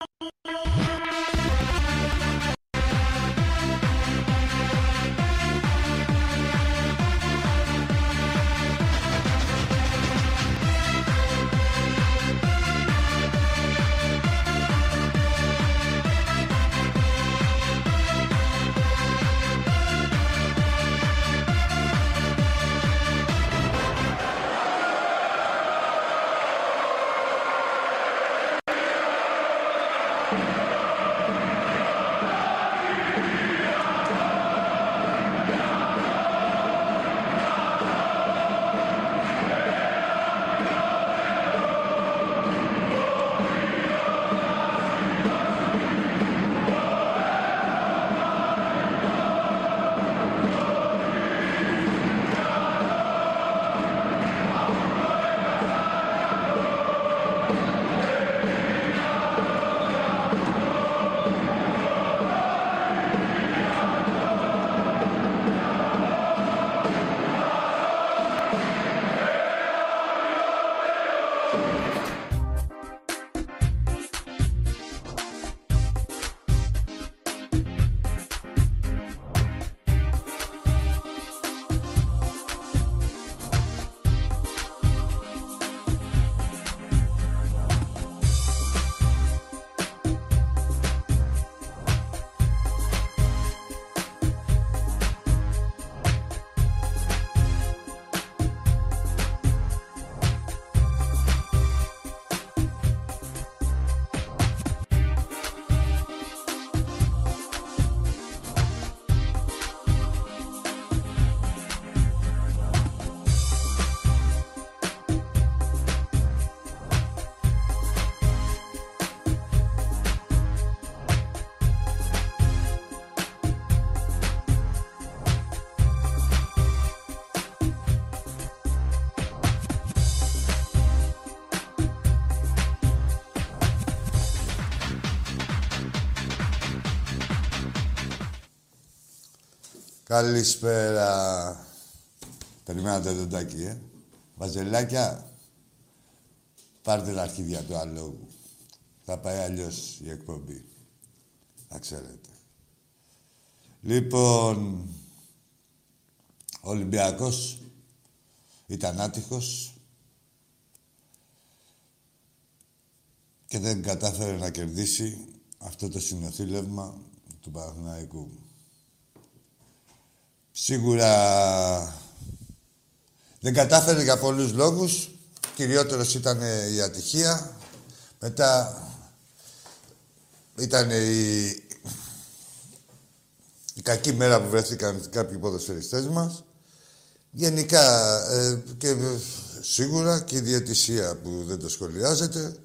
Thank you Καλησπέρα. Περιμένατε το τάκι, ε. Βαζελάκια, πάρτε τα αρχίδια του αλόγου. Θα πάει αλλιώς η εκπομπή. Να ξέρετε. Λοιπόν, ο Ολυμπιακός ήταν άτυχος και δεν κατάφερε να κερδίσει αυτό το συνοθήλευμα του Παναθηναϊκού. Σίγουρα δεν κατάφερε για πολλούς λόγους. Κυριότερος ήταν η ατυχία. Μετά ήταν η, η κακή μέρα που βρέθηκαν κάποιοι ποδοσφαιριστές μας. Γενικά ε, και σίγουρα και η διαιτησία που δεν το σχολιάζεται.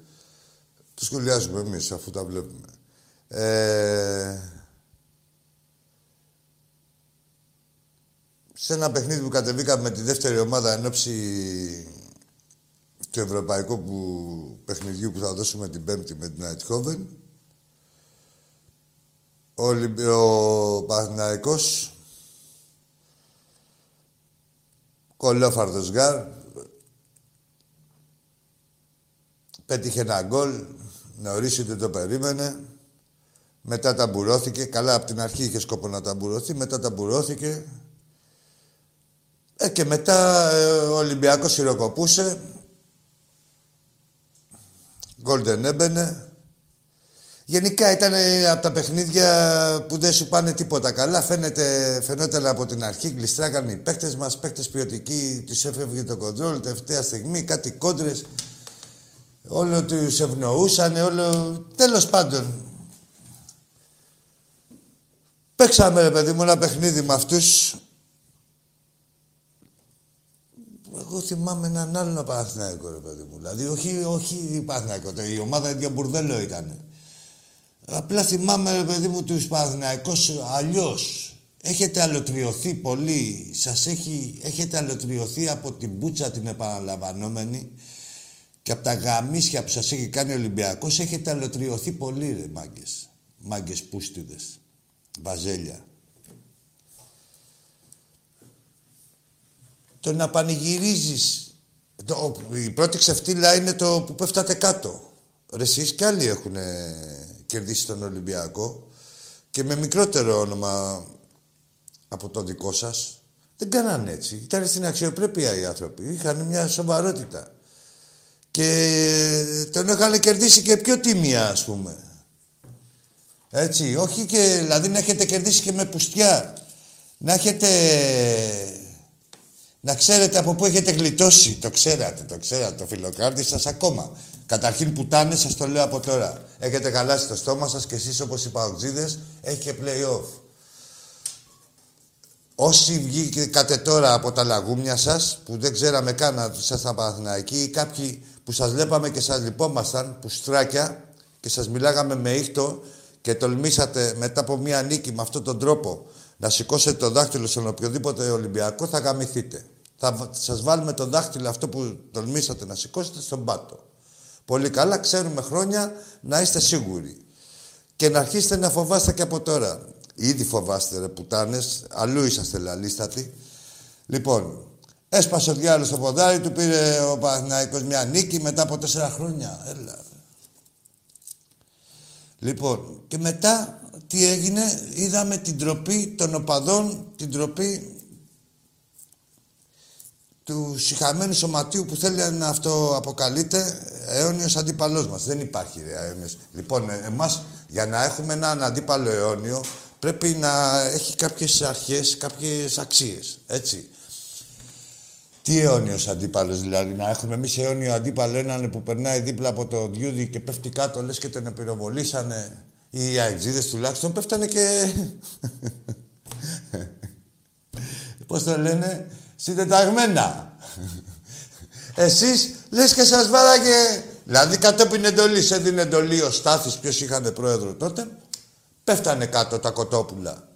Το σχολιάζουμε εμείς αφού τα βλέπουμε. Ε, σε ένα παιχνίδι που κατεβήκαμε με τη δεύτερη ομάδα εν όψει του ευρωπαϊκού που, παιχνιδιού που θα δώσουμε την Πέμπτη με την Αϊντχόφεν. Ο, ο Παναθηναϊκός κωλόφαρδος γκάρ πέτυχε ένα γκολ νωρίς ούτε το περίμενε μετά ταμπουρώθηκε καλά από την αρχή είχε σκόπο να ταμπουρωθεί μετά ταμπουρώθηκε ε, και μετά ε, ο Ολυμπιακός σιροκοπούσε. Γκολ έμπαινε. Γενικά ήταν από τα παιχνίδια που δεν σου πάνε τίποτα καλά. Φαίνεται, φαινόταν από την αρχή, γλιστράγανε οι παίκτες μας, παίκτες ποιοτικοί, τους έφευγε το κοντρόλ, τελευταία στιγμή, κάτι κόντρες. Όλο τους ευνοούσαν, όλο... Τέλος πάντων. Παίξαμε, ρε παιδί μου, ένα παιχνίδι με αυτούς Εγώ θυμάμαι έναν άλλο Παναθηναϊκό, ρε παιδί μου. Δηλαδή, όχι, όχι Παναθηναϊκό, η ομάδα για μπουρδέλο ήταν. Απλά θυμάμαι, ρε παιδί μου, τους Παναθηναϊκούς αλλιώς. Έχετε αλωτριωθεί πολύ. Σας έχει, έχετε αλωτριωθεί από την μπούτσα την επαναλαμβανόμενη και από τα γαμίσια που σας έχει κάνει ο Ολυμπιακός έχετε αλωτριωθεί πολύ, ρε μάγκες. Μάγκες πούστιδες. Βαζέλια. Το να πανηγυρίζεις. Το, η πρώτη ξεφτύλα είναι το που πέφτατε κάτω. Ρε εσείς κι άλλοι έχουν κερδίσει τον Ολυμπιακό και με μικρότερο όνομα από το δικό σας. Δεν κάνανε έτσι. Ήταν στην αξιοπρέπεια οι άνθρωποι. Είχαν μια σοβαρότητα. Και τον είχαν κερδίσει και πιο τίμια, ας πούμε. Έτσι, όχι και, δηλαδή να έχετε κερδίσει και με πουστιά. Να έχετε... Να ξέρετε από πού έχετε γλιτώσει. Το ξέρατε, το ξέρατε, το φιλοκάρτι σας ακόμα. Καταρχήν πουτάνε, σας το λέω από τώρα. Έχετε χαλάσει το στόμα σας και εσείς όπως οι παουτζίδες έχει και play-off. Όσοι βγήκατε τώρα από τα λαγούμια σας, που δεν ξέραμε καν να ήσασταν Παναθηναϊκοί, ή κάποιοι που σας βλέπαμε και σας λυπόμασταν, που στράκια και σας μιλάγαμε με ήχτο και τολμήσατε μετά από μία νίκη με αυτόν τον τρόπο να σηκώσετε το δάχτυλο στον οποιοδήποτε Ολυμπιακό, θα γαμηθείτε. Θα σας βάλουμε το δάχτυλο αυτό που τολμήσατε να σηκώσετε στον πάτο. Πολύ καλά, ξέρουμε χρόνια να είστε σίγουροι. Και να αρχίσετε να φοβάστε και από τώρα. Ήδη φοβάστε ρε πουτάνες, αλλού είσαστε λαλίστατοι. Λοιπόν, έσπασε ο διάλογος στο ποδάρι του, πήρε ο Παναθηναϊκός μια νίκη μετά από τέσσερα χρόνια. Έλα. Λοιπόν, και μετά τι έγινε, είδαμε την τροπή των οπαδών, την τροπή του συχαμένου σωματείου που θέλει να αυτό αποκαλείται αιώνιος αντίπαλός μας. Δεν υπάρχει αιώνιος. Λοιπόν, εμάς για να έχουμε έναν αντίπαλο αιώνιο πρέπει να έχει κάποιες αρχές, κάποιες αξίες. Έτσι. Τι αιώνιος αντίπαλος, δηλαδή, να έχουμε εμείς αιώνιο αντίπαλο έναν που περνάει δίπλα από το διούδι και πέφτει κάτω, λες και τον πυροβολήσανε. Οι αεξίδες τουλάχιστον πέφτανε και. Πώς το λένε, συντεταγμένα. Εσείς λες και σας βάραγε... Δηλαδή κατόπιν εντολή, έδινε εντολή ο Στάθης, ποιος είχαν πρόεδρο τότε, πέφτανε κάτω τα κοτόπουλα.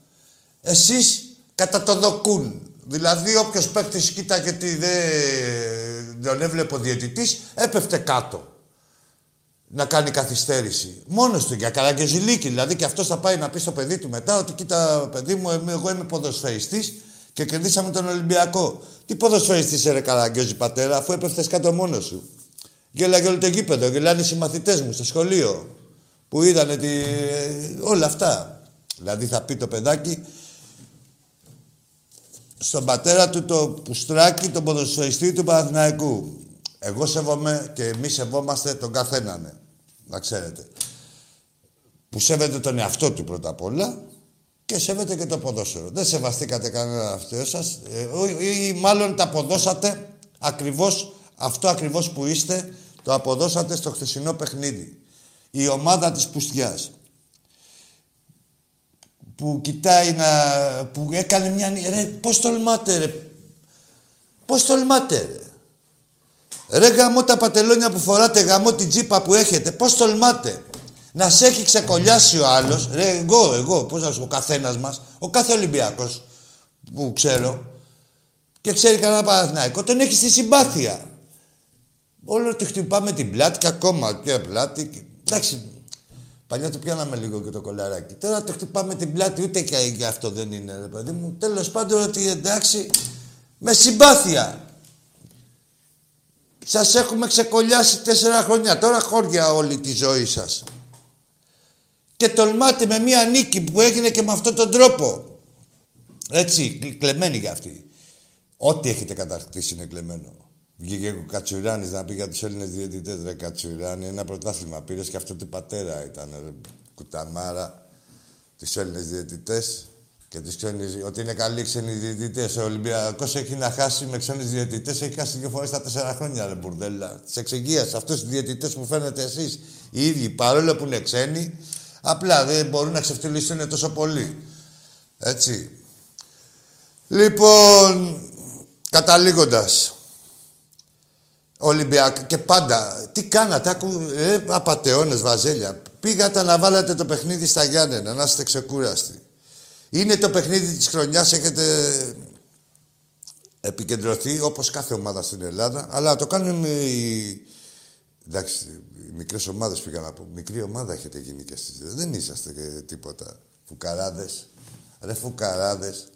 Εσείς κατά το δοκούν. Δηλαδή όποιος παίκτης κοίταγε τι δεν τον έβλεπε ο διαιτητής, έπεφτε κάτω. Να κάνει καθυστέρηση. Μόνος του για καραγκεζιλίκη. Δηλαδή και αυτός θα πάει να πει στο παιδί του μετά ότι κοίτα παιδί μου, εγώ είμαι ποδοσφαιριστής και κερδίσαμε τον Ολυμπιακό. Τι ποδοσφαιριστής ρε καραγκιόζη πατέρα, αφού έπεφτε κάτω μόνος σου. Γέλαγε όλο το γήπεδο, γελάνε οι συμμαθητές μου στο σχολείο που είδανε τη... όλα αυτά. Δηλαδή θα πει το παιδάκι στον πατέρα του το πουστράκι, τον ποδοσφαιριστή του Παναθηναϊκού. Εγώ σέβομαι και εμείς σεβόμαστε τον καθέναν, να ξέρετε. Που σέβεται τον εαυτό του πρώτα απ' όλα και σέβεται και το ποδόσφαιρο. Δεν σεβαστήκατε κανένα αυτό σας ε, ή μάλλον τα αποδώσατε ακριβώς αυτό ακριβώς που είστε το αποδώσατε στο χθεσινό παιχνίδι. Η ομάδα της πουστιάς που κοιτάει να... που έκανε μια... Ρε, πώς τολμάτε ρε. Πώς τολμάτε ρε. Ρε γαμώ τα πατελόνια που φοράτε, γαμώ την τζίπα που έχετε. Πώς τολμάτε. Να σε έχει ξεκολλιάσει ο άλλος. Ρε εγώ, εγώ, πώς να σου ο καθένας μας. Ο κάθε Ολυμπιακός που ξέρω. Και ξέρει κανένα Παναθηναϊκό. Τον έχει στη συμπάθεια. Όλο το χτυπάμε την πλάτη και ακόμα και πλάτη. Εντάξει, Παλιά το πιάναμε λίγο και το κολαράκι. Τώρα το χτυπάμε την πλάτη, ούτε και για αυτό δεν είναι, ρε παιδί μου. Τέλος πάντων ότι εντάξει, με συμπάθεια. Σας έχουμε ξεκολλιάσει τέσσερα χρόνια. Τώρα χώρια όλη τη ζωή σας. Και τολμάτε με μία νίκη που έγινε και με αυτόν τον τρόπο. Έτσι, κλεμμένη για αυτή. Ό,τι έχετε κατακτήσει είναι κλεμμένο. Βγήκε ο Κατσουράνη να πει για τους Έλληνες διαιτητές. Ρε Κατσουράνη, ένα πρωτάθλημα πήρες και αυτό τι πατέρα ήταν. Ρε, κουταμάρα. Τους Έλληνες διαιτητές και τους ξένους. Ότι είναι καλοί ξένοι διαιτητές. Ο Ολυμπιακός έχει να χάσει με ξένους διαιτητές. Έχει χάσει δύο φορές τα τέσσερα χρόνια, ρε μπουρδέλα. Της εξεγεία αυτούς τους διαιτητές που φαίνεται εσείς οι ίδιοι, παρόλο που είναι ξένοι, απλά δεν μπορούν να ξεφτυλίσουν τόσο πολύ. Έτσι. Λοιπόν, καταλήγοντας, Ολυμπιακ και πάντα. Τι κάνατε, ακού, ε, απαταιώνες, βαζέλια. Πήγατε να βάλετε το παιχνίδι στα Γιάννενα, να είστε ξεκούραστοι. Είναι το παιχνίδι της χρονιάς, έχετε επικεντρωθεί όπως κάθε ομάδα στην Ελλάδα, αλλά το κάνουν οι... Εντάξει, οι μικρές ομάδες πήγα να πω. Μικρή ομάδα έχετε γίνει και εσείς. Δεν είσαστε και τίποτα. Φουκαράδες. Ρε φουκαράδες.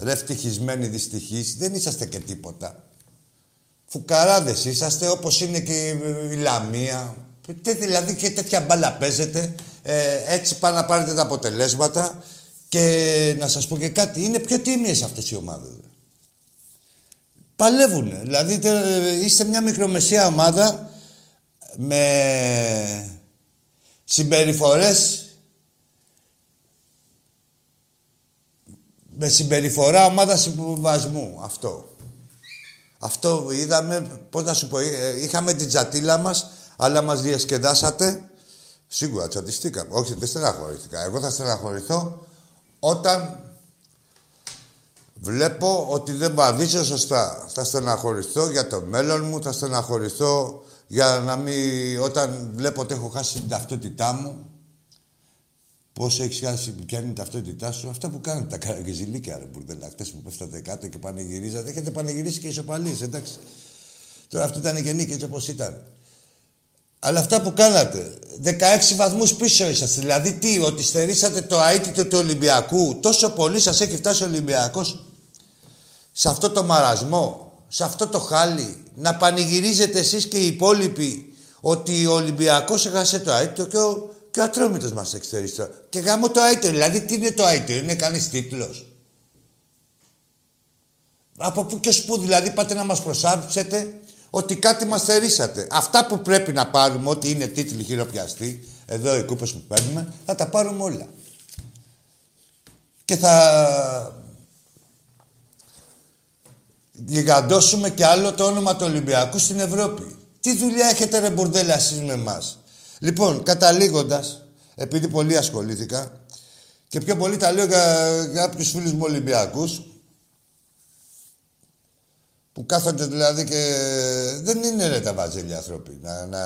Ρε ευτυχισμένοι δυστυχείς. Δεν είσαστε και τίποτα. Φουκαράδες είσαστε, όπως είναι και η Λαμία, Δηλαδή και τέτοια μπάλα παίζετε. Ε, έτσι πάνε να πάρετε τα αποτελέσματα. Και να σας πω και κάτι, είναι πιο τίμιες αυτές οι ομάδες. Παλεύουν. Δηλαδή είστε μια μικρομεσαία ομάδα με συμπεριφορές με συμπεριφορά ομάδα συμβιβασμού. Αυτό. Αυτό είδαμε, πώς να σου πω, ε, είχαμε την τζατίλα μας, αλλά μας διασκεδάσατε. Σίγουρα τσατιστήκαμε. Όχι, δεν στεναχωρηθήκα. Εγώ θα στεναχωρηθώ όταν βλέπω ότι δεν βαδίζω σωστά. Θα στεναχωρηθώ για το μέλλον μου, θα στεναχωρηθώ για να μην... Όταν βλέπω ότι έχω χάσει την ταυτότητά μου, Πώς έχεις χάσει, ποια είναι η ταυτότητά σου, αυτά που κάνετε τα καραγκεζιλίκια, ρε μπουρδέλα. Χτες που πέφτατε κάτω και πανηγυρίζατε, έχετε πανηγυρίσει και ισοπαλίες, εντάξει. Τώρα αυτό ήταν και νίκη έτσι όπως ήταν. Αλλά αυτά που κάνατε, 16 βαθμούς πίσω είσαστε. Δηλαδή τι, ότι στερήσατε το αίτητο του Ολυμπιακού, τόσο πολύ σας έχει φτάσει ο Ολυμπιακός σε αυτό το μαρασμό, σε αυτό το χάλι, να πανηγυρίζετε εσείς και οι υπόλοιποι ότι ο Ολυμπιακός έχασε το αίτητο και ο και ο Ατρόμητος μας εξαιρεί Και γάμω το άιτο. Δηλαδή, τι είναι το άιτο, είναι κανείς τίτλος. Από πού και σπου, δηλαδή, πάτε να μας προσάψετε ότι κάτι μας θερήσατε. Αυτά που πρέπει να πάρουμε, ότι είναι τίτλοι χειροπιαστοί, εδώ οι κούπες που παίρνουμε, θα τα πάρουμε όλα. Και θα γιγαντώσουμε και άλλο το όνομα του Ολυμπιακού στην Ευρώπη. Τι δουλειά έχετε ρε μπουρδέλα εσείς με εμάς; Λοιπόν, καταλήγοντας, επειδή πολύ ασχολήθηκα και πιο πολύ τα λέω για, για κάποιους φίλους μου Ολυμπιακούς, που κάθονται δηλαδή και δεν είναι ρε τα βαζέλια άνθρωποι. Να, να...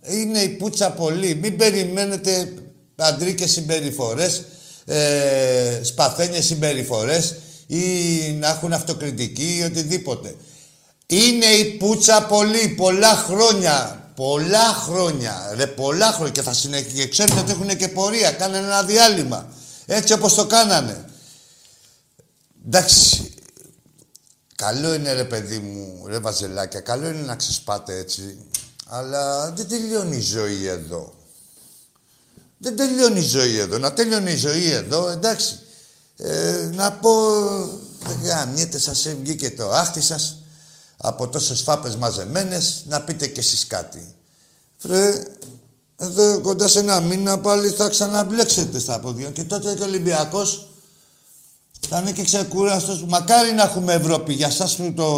Είναι η πουτσα πολύ. Μην περιμένετε αντρίκες συμπεριφορές, ε, σπαθένιες συμπεριφορές ή να έχουν αυτοκριτική ή οτιδήποτε. Είναι η πουτσα πολύ, πολλά χρόνια. Πολλά χρόνια, ρε, πολλά χρόνια και θα συνεχίσει. Και ξέρετε ότι έχουν και πορεία. Κάνανε ένα διάλειμμα. Έτσι όπως το κάνανε. Εντάξει. Καλό είναι ρε παιδί μου, ρε βαζελάκια, καλό είναι να ξεσπάτε έτσι. Αλλά δεν τελειώνει η ζωή εδώ. Δεν τελειώνει η ζωή εδώ. Να τελειώνει η ζωή εδώ, εντάξει. Ε, να πω, δεν γαμιέται, σας βγήκε το άχτι σας από τόσες φάπες μαζεμένες, να πείτε κι εσείς κάτι. Φρε, εδώ κοντά σε ένα μήνα πάλι θα ξαναμπλέξετε στα πόδια. Και τότε και ο Ολυμπιακός θα είναι και ξεκούραστος. Μακάρι να έχουμε Ευρώπη. Για σας που το,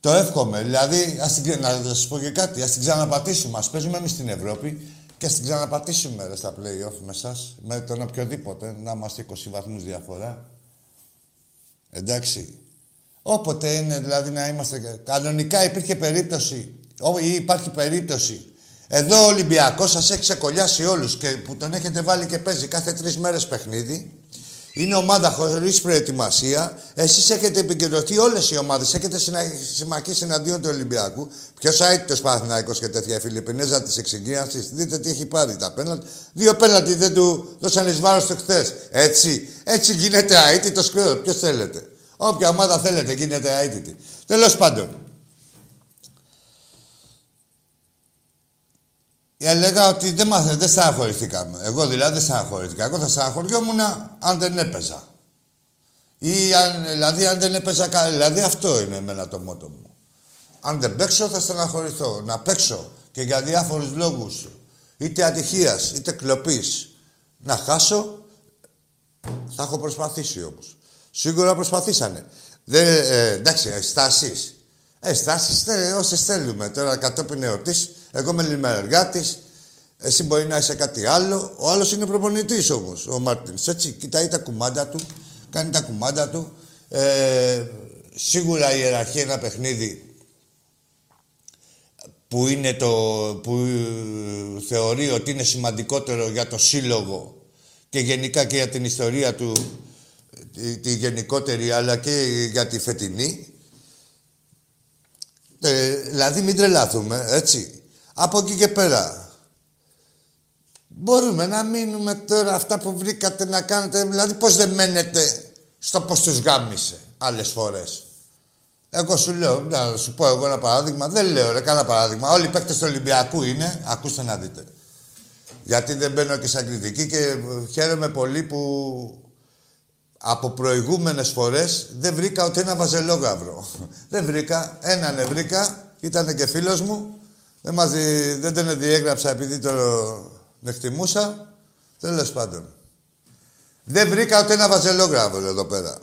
το εύχομαι. Δηλαδή, ας την, να σας πω και κάτι, ας την ξαναπατήσουμε. Ας παίζουμε εμείς στην Ευρώπη και ας την ξαναπατήσουμε ρε, στα play-off με σας. Με τον οποιοδήποτε, να είμαστε 20 βαθμούς διαφορά. Εντάξει. Όποτε είναι δηλαδή να είμαστε... Κανονικά υπήρχε περίπτωση, ή υπάρχει περίπτωση. Εδώ ο Ολυμπιακός σας έχει ξεκολλιάσει όλους και που τον έχετε βάλει και παίζει κάθε τρεις μέρες παιχνίδι. Είναι ομάδα χωρίς προετοιμασία. Εσείς έχετε επικεντρωθεί όλες οι ομάδες. Έχετε συμμαχίσει εναντίον του Ολυμπιακού. Ποιος αίτητο Παναθυναϊκό και τέτοια Φιλιππινέζα τη εξυγίανσης. Δείτε τι έχει πάρει τα πέναλτ. Δύο πέναλτ δεν του δώσαν εις βάρος του χθες. Έτσι. Έτσι γίνεται αίτητο Ποιος θέλετε. Όποια ομάδα θέλετε γίνεται αίτητη. Τέλος πάντων. Έλεγα ότι δεν μάθετε, δεν στεναχωρηθήκαμε. Εγώ δηλαδή δεν στεναχωρηθήκα. Εγώ θα στεναχωριόμουν αν δεν έπαιζα. Ή αν, δηλαδή αν δεν έπαιζα καλά. Δηλαδή αυτό είναι εμένα το μότο μου. Αν δεν παίξω θα στεναχωρηθώ. Να παίξω και για διάφορους λόγους. Είτε ατυχίας, είτε κλοπής. Να χάσω, θα έχω προσπαθήσει όμως. Σίγουρα προσπαθήσανε. Δεν, ε, εντάξει, στάσει. Ε, στάσει όσες θέλουμε. Τώρα κατόπιν εορτή, εγώ είμαι λιμεργάτη. Εσύ μπορεί να είσαι κάτι άλλο. Ο άλλος είναι προπονητής όμως, ο Μάρτινς. Έτσι, κοιτάει τα κουμάντα του, κάνει τα κουμάντα του. Ε, σίγουρα η ιεραρχία ένα παιχνίδι που, είναι το, που θεωρεί ότι είναι σημαντικότερο για το σύλλογο και γενικά και για την ιστορία του τη, γενικότερη αλλά και για τη φετινή. Ε, δηλαδή μην τρελάθουμε, έτσι. Από εκεί και πέρα. Μπορούμε να μείνουμε τώρα αυτά που βρήκατε να κάνετε, δηλαδή πώς δεν μένετε στο πώς τους γάμισε άλλες φορές. Εγώ σου λέω, να σου πω εγώ ένα παράδειγμα. Δεν λέω ρε, κάνα παράδειγμα. Όλοι οι παίκτες του Ολυμπιακού είναι, ακούστε να δείτε. Γιατί δεν μπαίνω και σαν κριτική και χαίρομαι πολύ που από προηγούμενες φορές δεν βρήκα ούτε ένα βαζελόγαυρο. δεν βρήκα. Έναν βρήκα, ήταν και φίλος μου. Δεν, μας, δεν τον διέγραψα επειδή το εκτιμούσα. Τέλος πάντων. Δεν βρήκα ούτε ένα βαζελόγαυρο εδώ πέρα.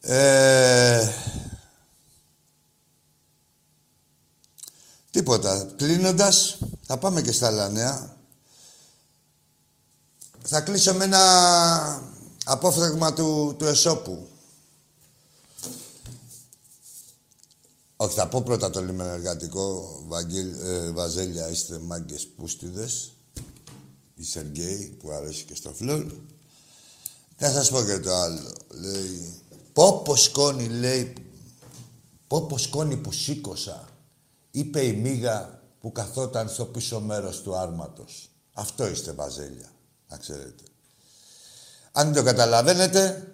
Ε... Τίποτα. Κλείνοντας, θα πάμε και στα άλλα νέα. Θα κλείσω με ένα απόφραγμα του, του Εσώπου. Όχι, θα πω πρώτα το λίμενο εργατικό. Βαγγέλ, ε, βαζέλια, είστε μάγκες πούστιδες. Η Σεργέη, που αρέσει και στο φλόρ. Θα σας πω και το άλλο. Λέει, πόπο σκόνη, λέει, πόπο σκόνη που σήκωσα, είπε η μίγα που καθόταν στο πίσω μέρος του άρματος. Αυτό είστε βαζέλια να ξέρετε. Αν το καταλαβαίνετε,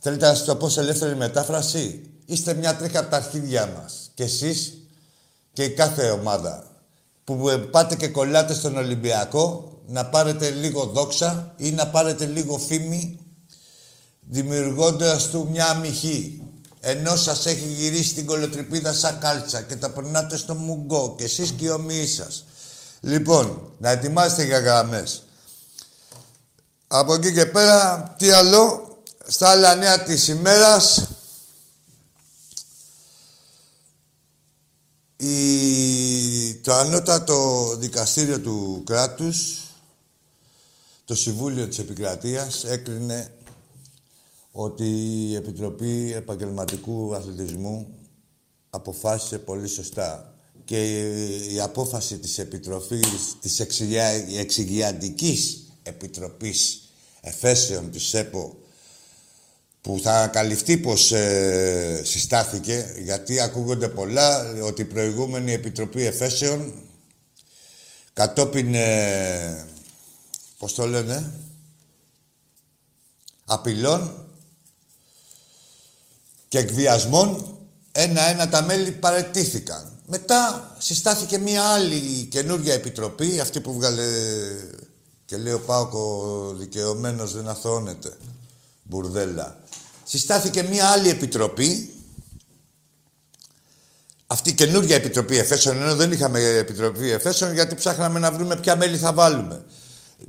θέλετε να σας το πω σε ελεύθερη μετάφραση; Είστε μια τρίχα από τα αρχίδια μας. Και εσείς και η κάθε ομάδα που πάτε και κολλάτε στον Ολυμπιακό να πάρετε λίγο δόξα ή να πάρετε λίγο φήμη δημιουργώντας του μια αμυχή. Ενώ σας έχει γυρίσει την κολοτριπίδα σαν κάλτσα και τα περνάτε στο μουγκό και εσείς και οι ομοίοι σας. Λοιπόν, να ετοιμάσετε για γραμμές. Από εκεί και πέρα, τι άλλο, στα άλλα νέα της ημέρας, η... το ανώτατο δικαστήριο του κράτους, το Συμβούλιο της Επικρατείας, έκρινε ότι η Επιτροπή Επαγγελματικού Αθλητισμού αποφάσισε πολύ σωστά και η απόφαση της Επιτροφής, της Εξηγιαντικής Επιτροπής Εφέσεων της ΕΠΟ που θα καλυφθεί πως ε, συστάθηκε, γιατί ακούγονται πολλά ότι η προηγούμενη Επιτροπή Εφέσεων κατόπιν, ε, πώς το λένε, απειλών και εκβιασμών, ένα-ένα τα μέλη παρετήθηκαν. Μετά συστάθηκε μία άλλη καινούργια επιτροπή, αυτή που βγάλε και λέει ο Πάοκο δικαιωμένος δεν αθώνεται. Μπουρδέλα. Συστάθηκε μία άλλη επιτροπή, αυτή η καινούργια επιτροπή εφέσεων, ενώ δεν είχαμε επιτροπή εφέσεων, γιατί ψάχναμε να βρούμε ποια μέλη θα βάλουμε.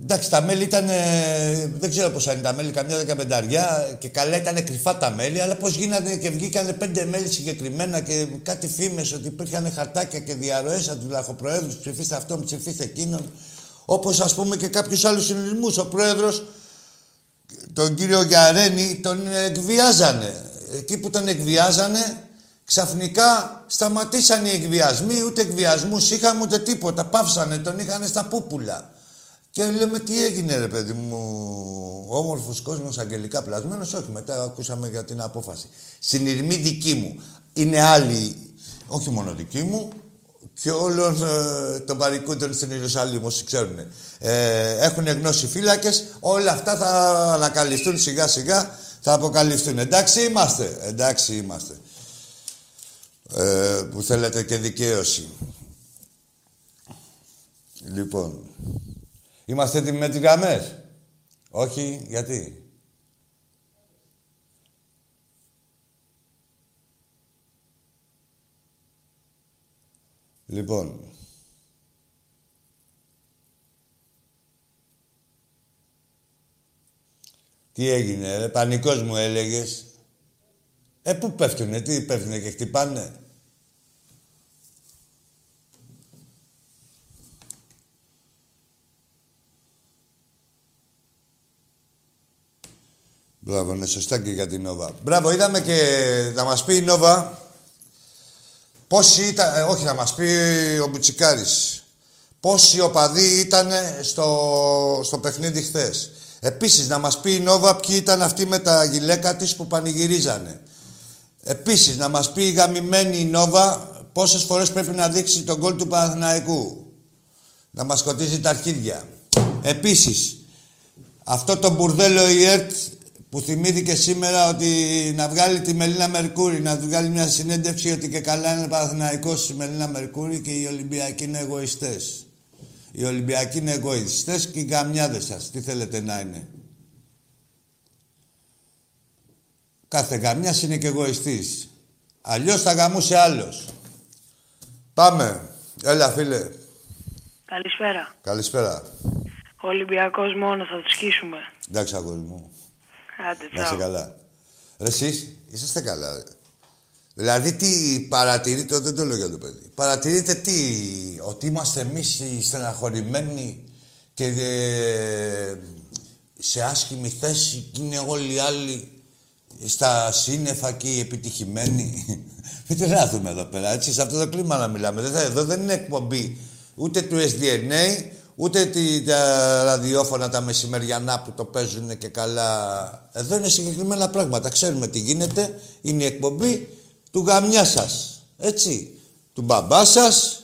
Εντάξει, τα μέλη ήταν. Δεν ξέρω πόσα είναι τα μέλη, καμιά δεκαπενταριά και καλά ήταν κρυφά τα μέλη, αλλά πώς γίνανε και βγήκανε πέντε μέλη συγκεκριμένα και κάτι φήμες ότι υπήρχαν χαρτάκια και διαρροές από τους λαχοπροέδρους. Ψηφίστε αυτόν, ψηφίστε εκείνον. Όπως ας πούμε και κάποιους άλλους συνειδημού. Ο πρόεδρος, τον κύριο Γιαρένη, τον εκβιάζανε. Εκεί που τον εκβιάζανε, ξαφνικά σταματήσαν οι εκβιασμοί, ούτε εκβιασμούς είχαμε ούτε τίποτα. Πάυσανε, τον είχαν στα πούπουλα. Και λέμε τι έγινε ρε παιδί μου, όμορφος κόσμος, αγγελικά πλασμένος. Όχι, μετά ακούσαμε για την απόφαση. Συνειρμή δική μου. Είναι άλλη, όχι μόνο δική μου, και όλων ε, των παρικούντων στην Ιερουσαλήμ, όσοι ξέρουν. Ε, έχουν γνώση φύλακες, όλα αυτά θα ανακαλυφθούν σιγά σιγά, θα αποκαλυφθούν. Εντάξει είμαστε, εντάξει είμαστε. Ε, που θέλετε και δικαίωση. Λοιπόν, Είμαστε έτοιμοι με τις γραμμές. Όχι, γιατί; Λοιπόν. Τι έγινε, ρε, πανικός μου έλεγες. Ε, πού πέφτουνε, τι πέφτουνε και χτυπάνε. Μπράβο, ναι, σωστά και για την Νόβα. Μπράβο, είδαμε και να μας πει η Νόβα πόσοι ήταν, ε, όχι να μας πει ο Μπουτσικάρης, πόσοι οπαδοί ήταν στο, στο παιχνίδι χθες. Επίσης, να μας πει η Νόβα ποιοι ήταν αυτοί με τα γυλαίκα της που πανηγυρίζανε. Επίσης, να μας πει η γαμημένη η Νόβα πόσες φορές πρέπει να δείξει τον κόλ του Παναθηναϊκού. Να μας σκοτήσει τα αρχίδια. Επίσης, αυτό το μπουρδέλο η ΕΡΤ που θυμήθηκε σήμερα ότι να βγάλει τη Μελίνα Μερκούρη, να βγάλει μια συνέντευξη ότι και καλά είναι Παναθηναϊκός η Μελίνα Μερκούρη και οι Ολυμπιακοί είναι εγωιστές. Οι Ολυμπιακοί είναι εγωιστές και οι γαμιάδες σας. Τι θέλετε να είναι; Κάθε γαμιάς είναι και εγωιστής. Αλλιώς θα γαμούσε άλλος. Πάμε. Έλα, φίλε. Καλησπέρα. Καλησπέρα. Ο Ολυμπιακός μόνος θα τους σκίσουμε. Εντάξει, αγόρι μου. Άντε, Να είσαι τσάου. καλά. Ρε εσείς, είσαστε καλά. Ρε. Δηλαδή, τι παρατηρείτε, δεν το λέω για το παιδί. Παρατηρείτε τι, ότι είμαστε εμείς οι στεναχωρημένοι και ε, σε άσχημη θέση και είναι όλοι οι άλλοι στα σύννεφα και οι επιτυχημένοι. Μην τρελάθουμε εδώ πέρα, έτσι, σε αυτό το κλίμα να μιλάμε. Δεν θα, εδώ δεν είναι εκπομπή ούτε του SDNA, ούτε τη, τα ραδιόφωνα τα μεσημεριανά που το παίζουν και καλά. Εδώ είναι συγκεκριμένα πράγματα. Ξέρουμε τι γίνεται. Είναι η εκπομπή του γαμιά σας. Έτσι. Του μπαμπά σας,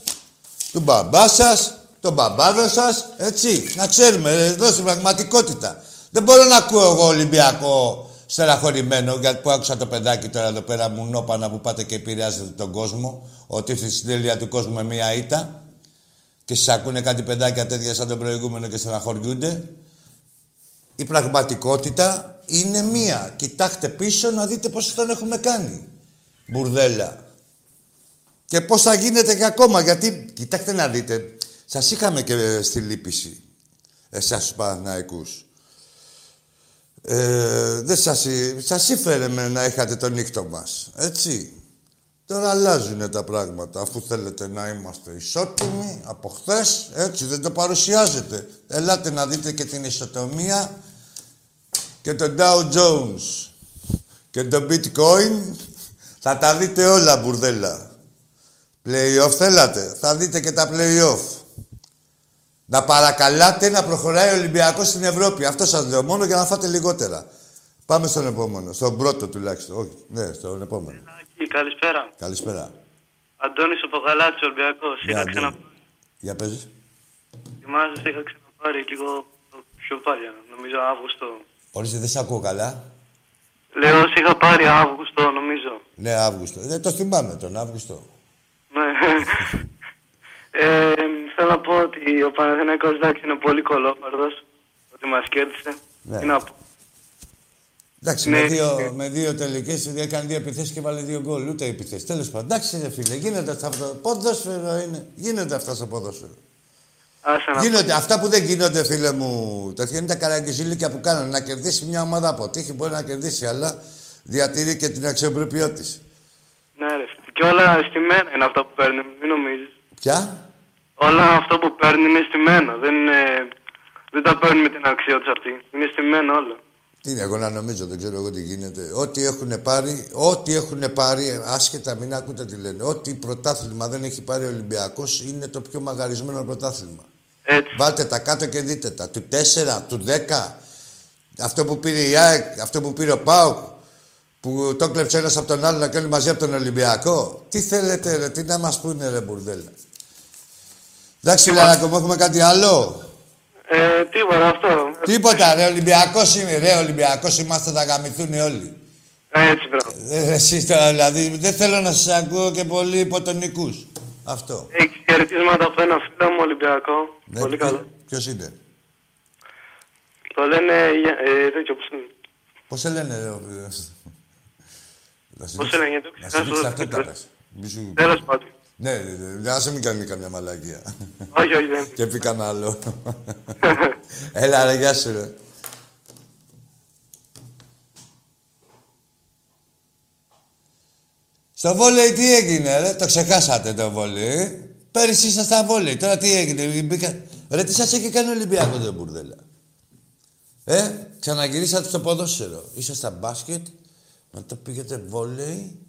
του μπαμπά σας, τον μπαμπάδο σας, έτσι. Να ξέρουμε, εδώ στην πραγματικότητα. Δεν μπορώ να ακούω εγώ Ολυμπιακό στεναχωρημένο, γιατί που άκουσα το παιδάκι τώρα εδώ πέρα μου νόπανα που πάτε και επηρεάζετε τον κόσμο, ότι ήρθε στην τέλεια του κόσμου με μία ήττα και σας ακούνε κάτι παιδάκια τέτοια σαν τον προηγούμενο και στεναχωριούνται. Η πραγματικότητα είναι μία. Κοιτάξτε πίσω να δείτε πώς τον έχουμε κάνει. Μπουρδέλα. Και πώς θα γίνεται και ακόμα, γιατί, κοιτάξτε να δείτε, σας είχαμε και στη λύπηση, εσάς τους Παναθηναϊκούς. Ε, δεν σας, εί- σας ήφερε με να είχατε το νύχτο μας, έτσι. Τώρα αλλάζουν τα πράγματα, αφού θέλετε να είμαστε ισότιμοι από χθες, έτσι δεν το παρουσιάζετε. Ελάτε να δείτε και την ισοτομία και τον Dow Jones και το Bitcoin. Θα τα δείτε όλα, μπουρδέλα. Play-off θέλατε. Θα δείτε και τα play-off. Να παρακαλάτε να προχωράει ο Ολυμπιακός στην Ευρώπη. Αυτό σας λέω μόνο για να φάτε λιγότερα. Πάμε στον επόμενο. Στον πρώτο τουλάχιστον. Όχι, ναι, στον επόμενο. Άκη, Καλησπέρα. Καλησπέρα. Αντώνης από Γαλάτσι, Ολυμπιακός. Ναι, Είχα Αντώνη. ξανα... Για παίζεις; Θυμάσαι, είχα ξαναπάρει λίγο πιο παλιά, νομίζω Αύγουστο. Ορίστε, δεν σε ακούω καλά. Λέω, σε είχα πάρει Αύγουστο, νομίζω. Ναι, Αύγουστο. Δεν το θυμάμαι τον Αύγουστο. Ναι. ε, θέλω να πω ότι ο Παναθηναϊκός εντάξει είναι πολύ κολόπαρδος, ότι μας κέρδισε. Ναι. Τι να πω. Εντάξει, Ναι, με δύο, ναι. με δύο τελικές έκανε δύο επιθέσεις και βάλε δύο γκολ. Ούτε επιθέσεις. Τέλος πάντων, εντάξει, ρε φίλε, γίνεται αυτά. στο Ποδόσφαιρο είναι. Γίνεται αυτά στο ποδόσφαιρο. Άσε να Γίνονται αυτά που δεν γίνονται, φίλε μου. Τέτοια είναι τα καραγκιζίλικια που κάνουν. Να κερδίσει μια ομάδα από τύχη μπορεί να κερδίσει, αλλά διατηρεί και την αξιοπρέπειά της. Ναι, ρε. φίλε. Και όλα στημένα είναι αυτά που παίρνει, μην νομίζεις. Ποια; Όλα αυτό που παίρνει είναι στημένα. Δεν, είναι... δεν τα παίρνει με την αξία τους αυτή. Είναι στημένα όλα. Τι είναι, εγώ να νομίζω, δεν ξέρω εγώ τι γίνεται. Ό,τι έχουν πάρει, ό,τι έχουν πάρει, άσχετα μην ακούτε τι λένε. Ό,τι πρωτάθλημα δεν έχει πάρει ο Ολυμπιακός είναι το πιο μαγαρισμένο πρωτάθλημα. Έτσι. Βάλτε τα κάτω και δείτε τα. Του 4, του 10. Αυτό που πήρε η ΑΕΚ, αυτό που πήρε ο ΠΑΟΚ, που το κλέψε ένας από τον άλλο και όλοι μαζί από τον Ολυμπιακό. Τι θέλετε, ρε, τι να μας πούνε, ρε μπουρδέλα. Εντάξει, φιλαράκο μου, έχουμε κάτι άλλο; Ε, τίποτα αυτό. Τίποτα, ρε, Ολυμπιακός είναι, ρε, Ολυμπιακός είμαστε, θα γαμηθούν όλοι. Έτσι, μπράβο. Ε, εσείς τώρα, δηλαδή, δεν θέλω να σας ακούω και πολύ υποτονικούς. Αυτό. Έχει χαιρετίσματα από ένα φίλο μου Ολυμπιακό. Ναι, Πολύ ποιο- καλό. Ποιος είναι; Το λένε ε, τέτοιο που είναι. Πώς σε λένε, ρε. ο- Να σου Πώς δείξω- σε λένε, το Να σου ξεχάσω, δείξω δεν αυτό ξέρω. τα πες. Μη σου- Τέλος πάντων. Ναι, ναι, ναι, άσε μην κάνει καμιά μαλακία. όχι, όχι, δεν. Και πει κανένα άλλο. Έλα ρε, γεια σου ρε. Στο βόλεϊ τι έγινε ρε, το ξεχάσατε το βόλεϊ. Πέρυσι ήσασταν βόλεϊ, τώρα τι έγινε, μπήκα... Ρε, τι σας έχει κάνει ο Ολυμπιακός το μπουρδέλα; Ε, ξαναγυρίσατε στο ποδόσφαιρο. Ήσασταν μπάσκετ, μετά πήγατε βόλεϊ,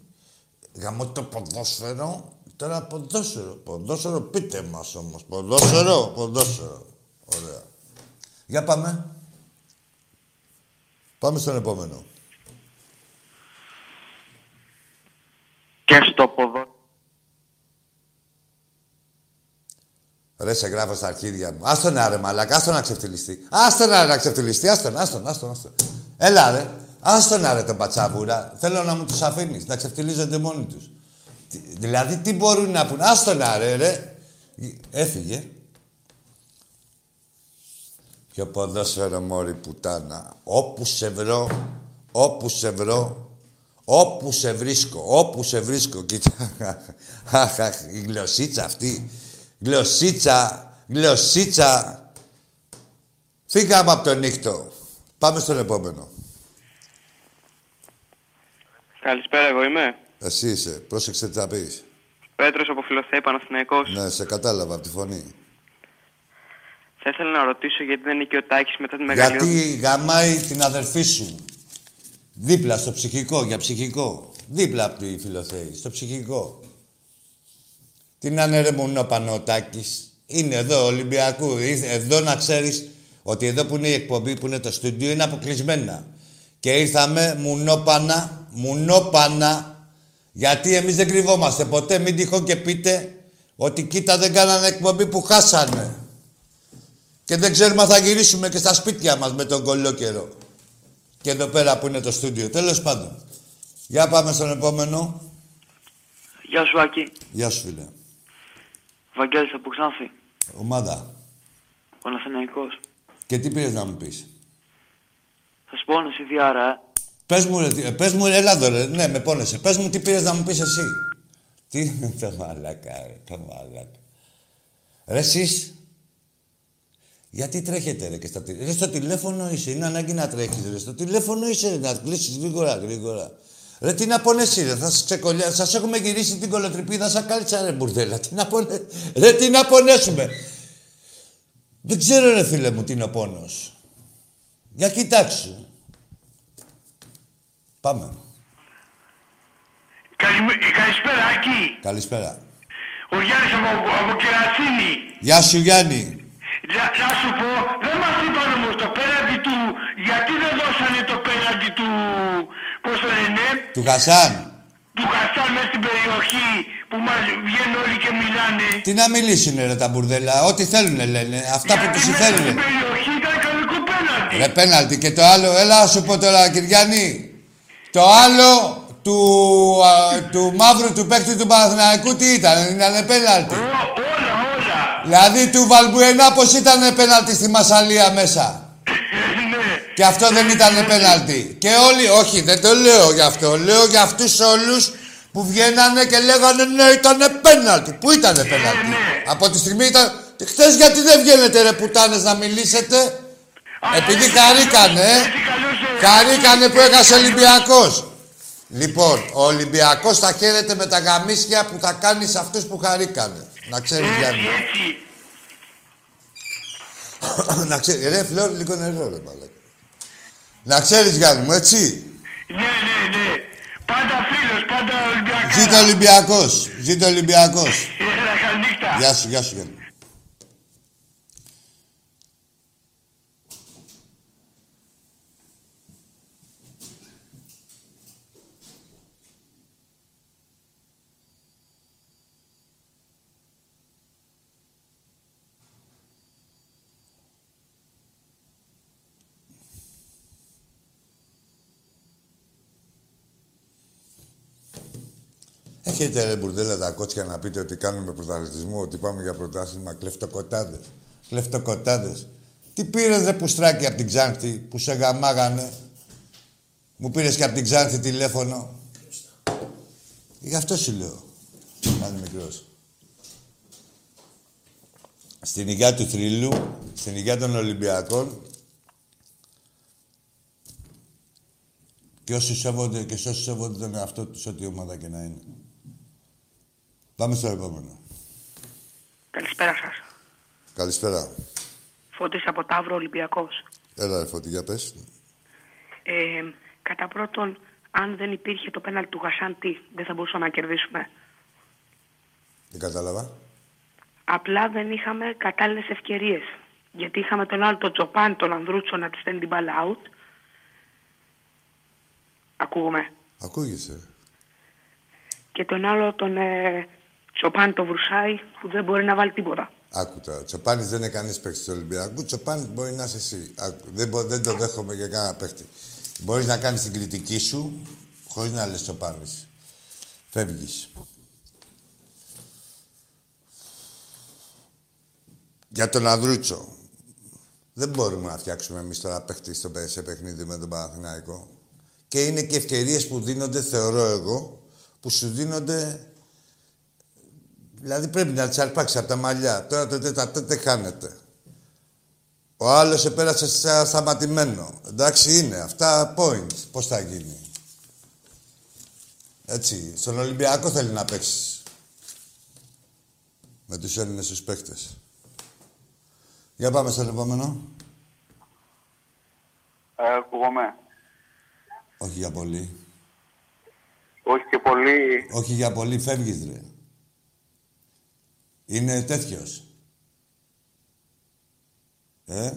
γαμώ το ποδόσφαιρο, τώρα ποδόσφαιρο. Ποδόσφαιρο πείτε μας όμως. Ποδόσφαιρο, ποδόσφαιρο. Ωραία. Για πάμε. Πάμε στον επόμενο. Και στο ποδό. Ρε, σε γράφω στα αρχίδια μου. Άστον να ρε μαλάκα, άστον να ξεφτυλιστεί. Άστον να ρε να ξεφτυλιστεί, άστον, άστον, άστον, άστον. Έλα ρε. Άστο να ρε τον πατσαβούρα. Θέλω να μου τους αφήνεις, να ξεφτυλίζονται μόνοι τους. Τι- Δηλαδή, τι μπορούν να πούν. Άστο να ρε, ρε. Έφυγε. Ποιο ποδόσφαιρο μόρι πουτάνα. Όπου σε βρω, όπου σε βρω, όπου σε βρίσκω, όπου σε βρίσκω. Κοίτα, αχ, αχ, η γλωσσίτσα αυτή. Γλωσσίτσα, γλωσσίτσα. Φύγαμε από το νύχτο. Πάμε στον επόμενο. Καλησπέρα, εγώ είμαι. Εσύ είσαι. Πρόσεξε τι θα πεις. Πέτρος από Φιλοθέη, Παναθηναϊκός. Ναι, σε κατάλαβα από τη φωνή. Θα ήθελα να ρωτήσω γιατί δεν είναι και ο Τάκης μετά τη μεγαλύτερη. Γιατί γαμάει την αδερφή σου. Δίπλα στο ψυχικό, για ψυχικό. Δίπλα από τη Φιλοθέη, στο ψυχικό. Τι να είναι ρε μονόπανο ο Τάκης. Είναι εδώ, Ολυμπιακού. Ήρθε Εδώ να ξέρεις ότι εδώ που είναι η εκπομπή, που είναι το στούντιο, είναι αποκλεισμένα. Και ήρθαμε μουνόπανα, μουνόπανα, γιατί εμείς δεν κρυβόμαστε ποτέ. Μην τυχόν και πείτε ότι κοίτα δεν κάνανε εκπομπή που χάσανε. Και δεν ξέρουμε αν θα γυρίσουμε και στα σπίτια μας με τον κολόκερο. Και εδώ πέρα που είναι το στούντιο. Τέλος πάντων. Για πάμε στον επόμενο. Γεια σου, Άκη. Γεια σου φίλε. Βαγγέλης από Ξάνθη. Ομάδα. Παναθηναϊκός. Και τι πήρες να μου πεις; Θα σου πω ένα CDR, ε. Πες μου, ρε, τι- ε, πες μου, ρε, έλα εδώ, ρε. Ναι, με πόνεσαι. Πες μου τι πήρες να μου πεις εσύ. Τι, το μαλάκα, ρε, το μαλάκα. Ρε, εσείς, γιατί τρέχετε, ρε, και στα τηλέφωνα. Ρε, στο τηλέφωνο είσαι, είναι ανάγκη να τρέχεις, ρε. Στο τηλέφωνο είσαι, ρε, να κλείσεις γρήγορα, γρήγορα. Ρε, τι να πονέσει, ρε, θα σας ξεκολλιά... Σας έχουμε γυρίσει την κολοτρυπίδα σαν κάλτσα, ρε, μπουρδέλα. Τι να πονέ... Ρε, τι να πονέσουμε. Δεν ξέρω, ρε, φίλε μου, τι είναι ο πόνος. Για κοιτάξου. Πάμε. Καλημέ- ε, Καλησπέρα, Άκη. Καλησπέρα. Ο Γιάννης από, από Κερατσίνη. Γεια σου Γιάννη. Να, να σου πω, δεν μας είπαν όμως το πέναντι του... Γιατί δεν δώσανε το πέναντι του... Πώς το λένε... Του Χασάν. Του Χασάν μέσα στην περιοχή που μας βγαίνουν όλοι και μιλάνε. Τι να μιλήσουνε ρε τα μπουρδέλα; Ό,τι θέλουνε λένε. Αυτά που Γιατί τους μέσα θέλουνε. στην περιοχή ήταν κανονικό πέναντι. Ρε πέναλτι. Και το άλλο, έλα να σου πω τώρα Κυριάννη. Το άλλο του, α, του μαύρου του παίκτη του Παναθηναϊκού τι ήταν, ήταν πέναλτι. Ω, όλα, όλα. Δηλαδή του Βαλμπουενά πως ήταν πέναλτι στη Μασαλία μέσα. ναι. Και αυτό δεν ήταν πέναλτι. Και όλοι, όχι, δεν το λέω γι' αυτό. Λέω για αυτούς όλους που βγαίνανε και λέγανε ναι, ήταν πέναλτι. Πού ήταν πέναλτι. ναι. Από τη στιγμή ήταν. Χθε γιατί δεν βγαίνετε ρε πουτάνες να μιλήσετε. Α, Επειδή έτσι χαρήκανε, ε. καλώς- έτσι καλώς, ε, Χαρήκανε που έχασε ο Ολυμπιακός. Λοιπόν, ο Ολυμπιακός θα χαίρεται με τα γαμίσια που θα κάνεις σε αυτούς που χαρήκανε. Να ξέρεις Έτσι, Γιάννη. έτσι. να ξέρεις. Ρε φλόρ, λίγο νερό ρε μαλάκα. Να ξέρεις Γιάννη μου, έτσι. Ναι, ναι, ναι. Πάντα φίλος, πάντα Ολυμπιακός. Ζήτω Ολυμπιακός. Ζήτω Ολυμπιακός. Έλα, καληνύχτα. Γεια σου, γεια σου Γιάννη. Έχετε ρε μπουρδέλα τα κότσια να πείτε ότι κάνουμε πρωταθλητισμό, ότι πάμε για πρωτάθλημα κλεφτοκοτάδες. Κλεφτοκοτάδες. Τι πήρες ρε πουστράκι από την Ξάνθη που σε γαμάγανε; Μου πήρες και από την Ξάνθη τηλέφωνο. Γι' αυτό σου λέω. Κάνει μικρός. Στην υγεία του θρύλου, στην υγεία των Ολυμπιακών και όσοι σέβονται και σε όσοι σέβονται τον εαυτό τους, ό,τι ομάδα και να είναι. Πάμε στο επόμενο. Καλησπέρα σας. Καλησπέρα. Φώτης από Ταύρο Ολυμπιακός. Έλα ρε Φώτη, για πες. Ε, κατά πρώτον, αν δεν υπήρχε το πέναλ του Γασάν, τι, δεν θα μπορούσαμε να κερδίσουμε. Δεν κατάλαβα. Απλά δεν είχαμε κατάλληλες ευκαιρίες. Γιατί είχαμε τον άλλο τον Τζοπάν, τον Ανδρούτσο να τη στέλνει την μπάλα out. Ακούγομαι. Ακούγεσαι. Και τον άλλο τον ε, Τσοπάν το Βρουσάη που δεν μπορεί να βάλει τίποτα. Άκου τώρα. Τσοπάνης δεν είναι κανείς παίκτης του Ολυμπιακού. Τσοπάνης μπορεί να είσαι εσύ. Άκου. Δεν, μπο- δεν το δέχομαι για κανένα παίκτη. Μπορείς να κάνεις την κριτική σου χωρίς να λες το πάρεις. Φεύγεις. Για τον Ανδρούτσο. Δεν μπορούμε να φτιάξουμε εμείς τώρα παίχτη στο σε παιχνίδι με τον Παναθηναϊκό. Και είναι και ευκαιρίες που δίνονται, θεωρώ εγώ, που σου δίνονται. Δηλαδή πρέπει να τι αρπάξει από τα μαλλιά. Τώρα το τέτα τέτα χάνεται. Ο άλλος επέρασε σταματημένο. Εντάξει είναι. Αυτά points. Πώς θα γίνει. Έτσι. Στον Ολυμπιακό θέλει να παίξει. Με τους Έλληνες τους παίχτες. Για πάμε στον επόμενο. Ε, ακούγομαι. Όχι για πολύ. Όχι και πολύ. Όχι για πολύ, φεύγεις ρε. Είναι τέτοιος. Ε.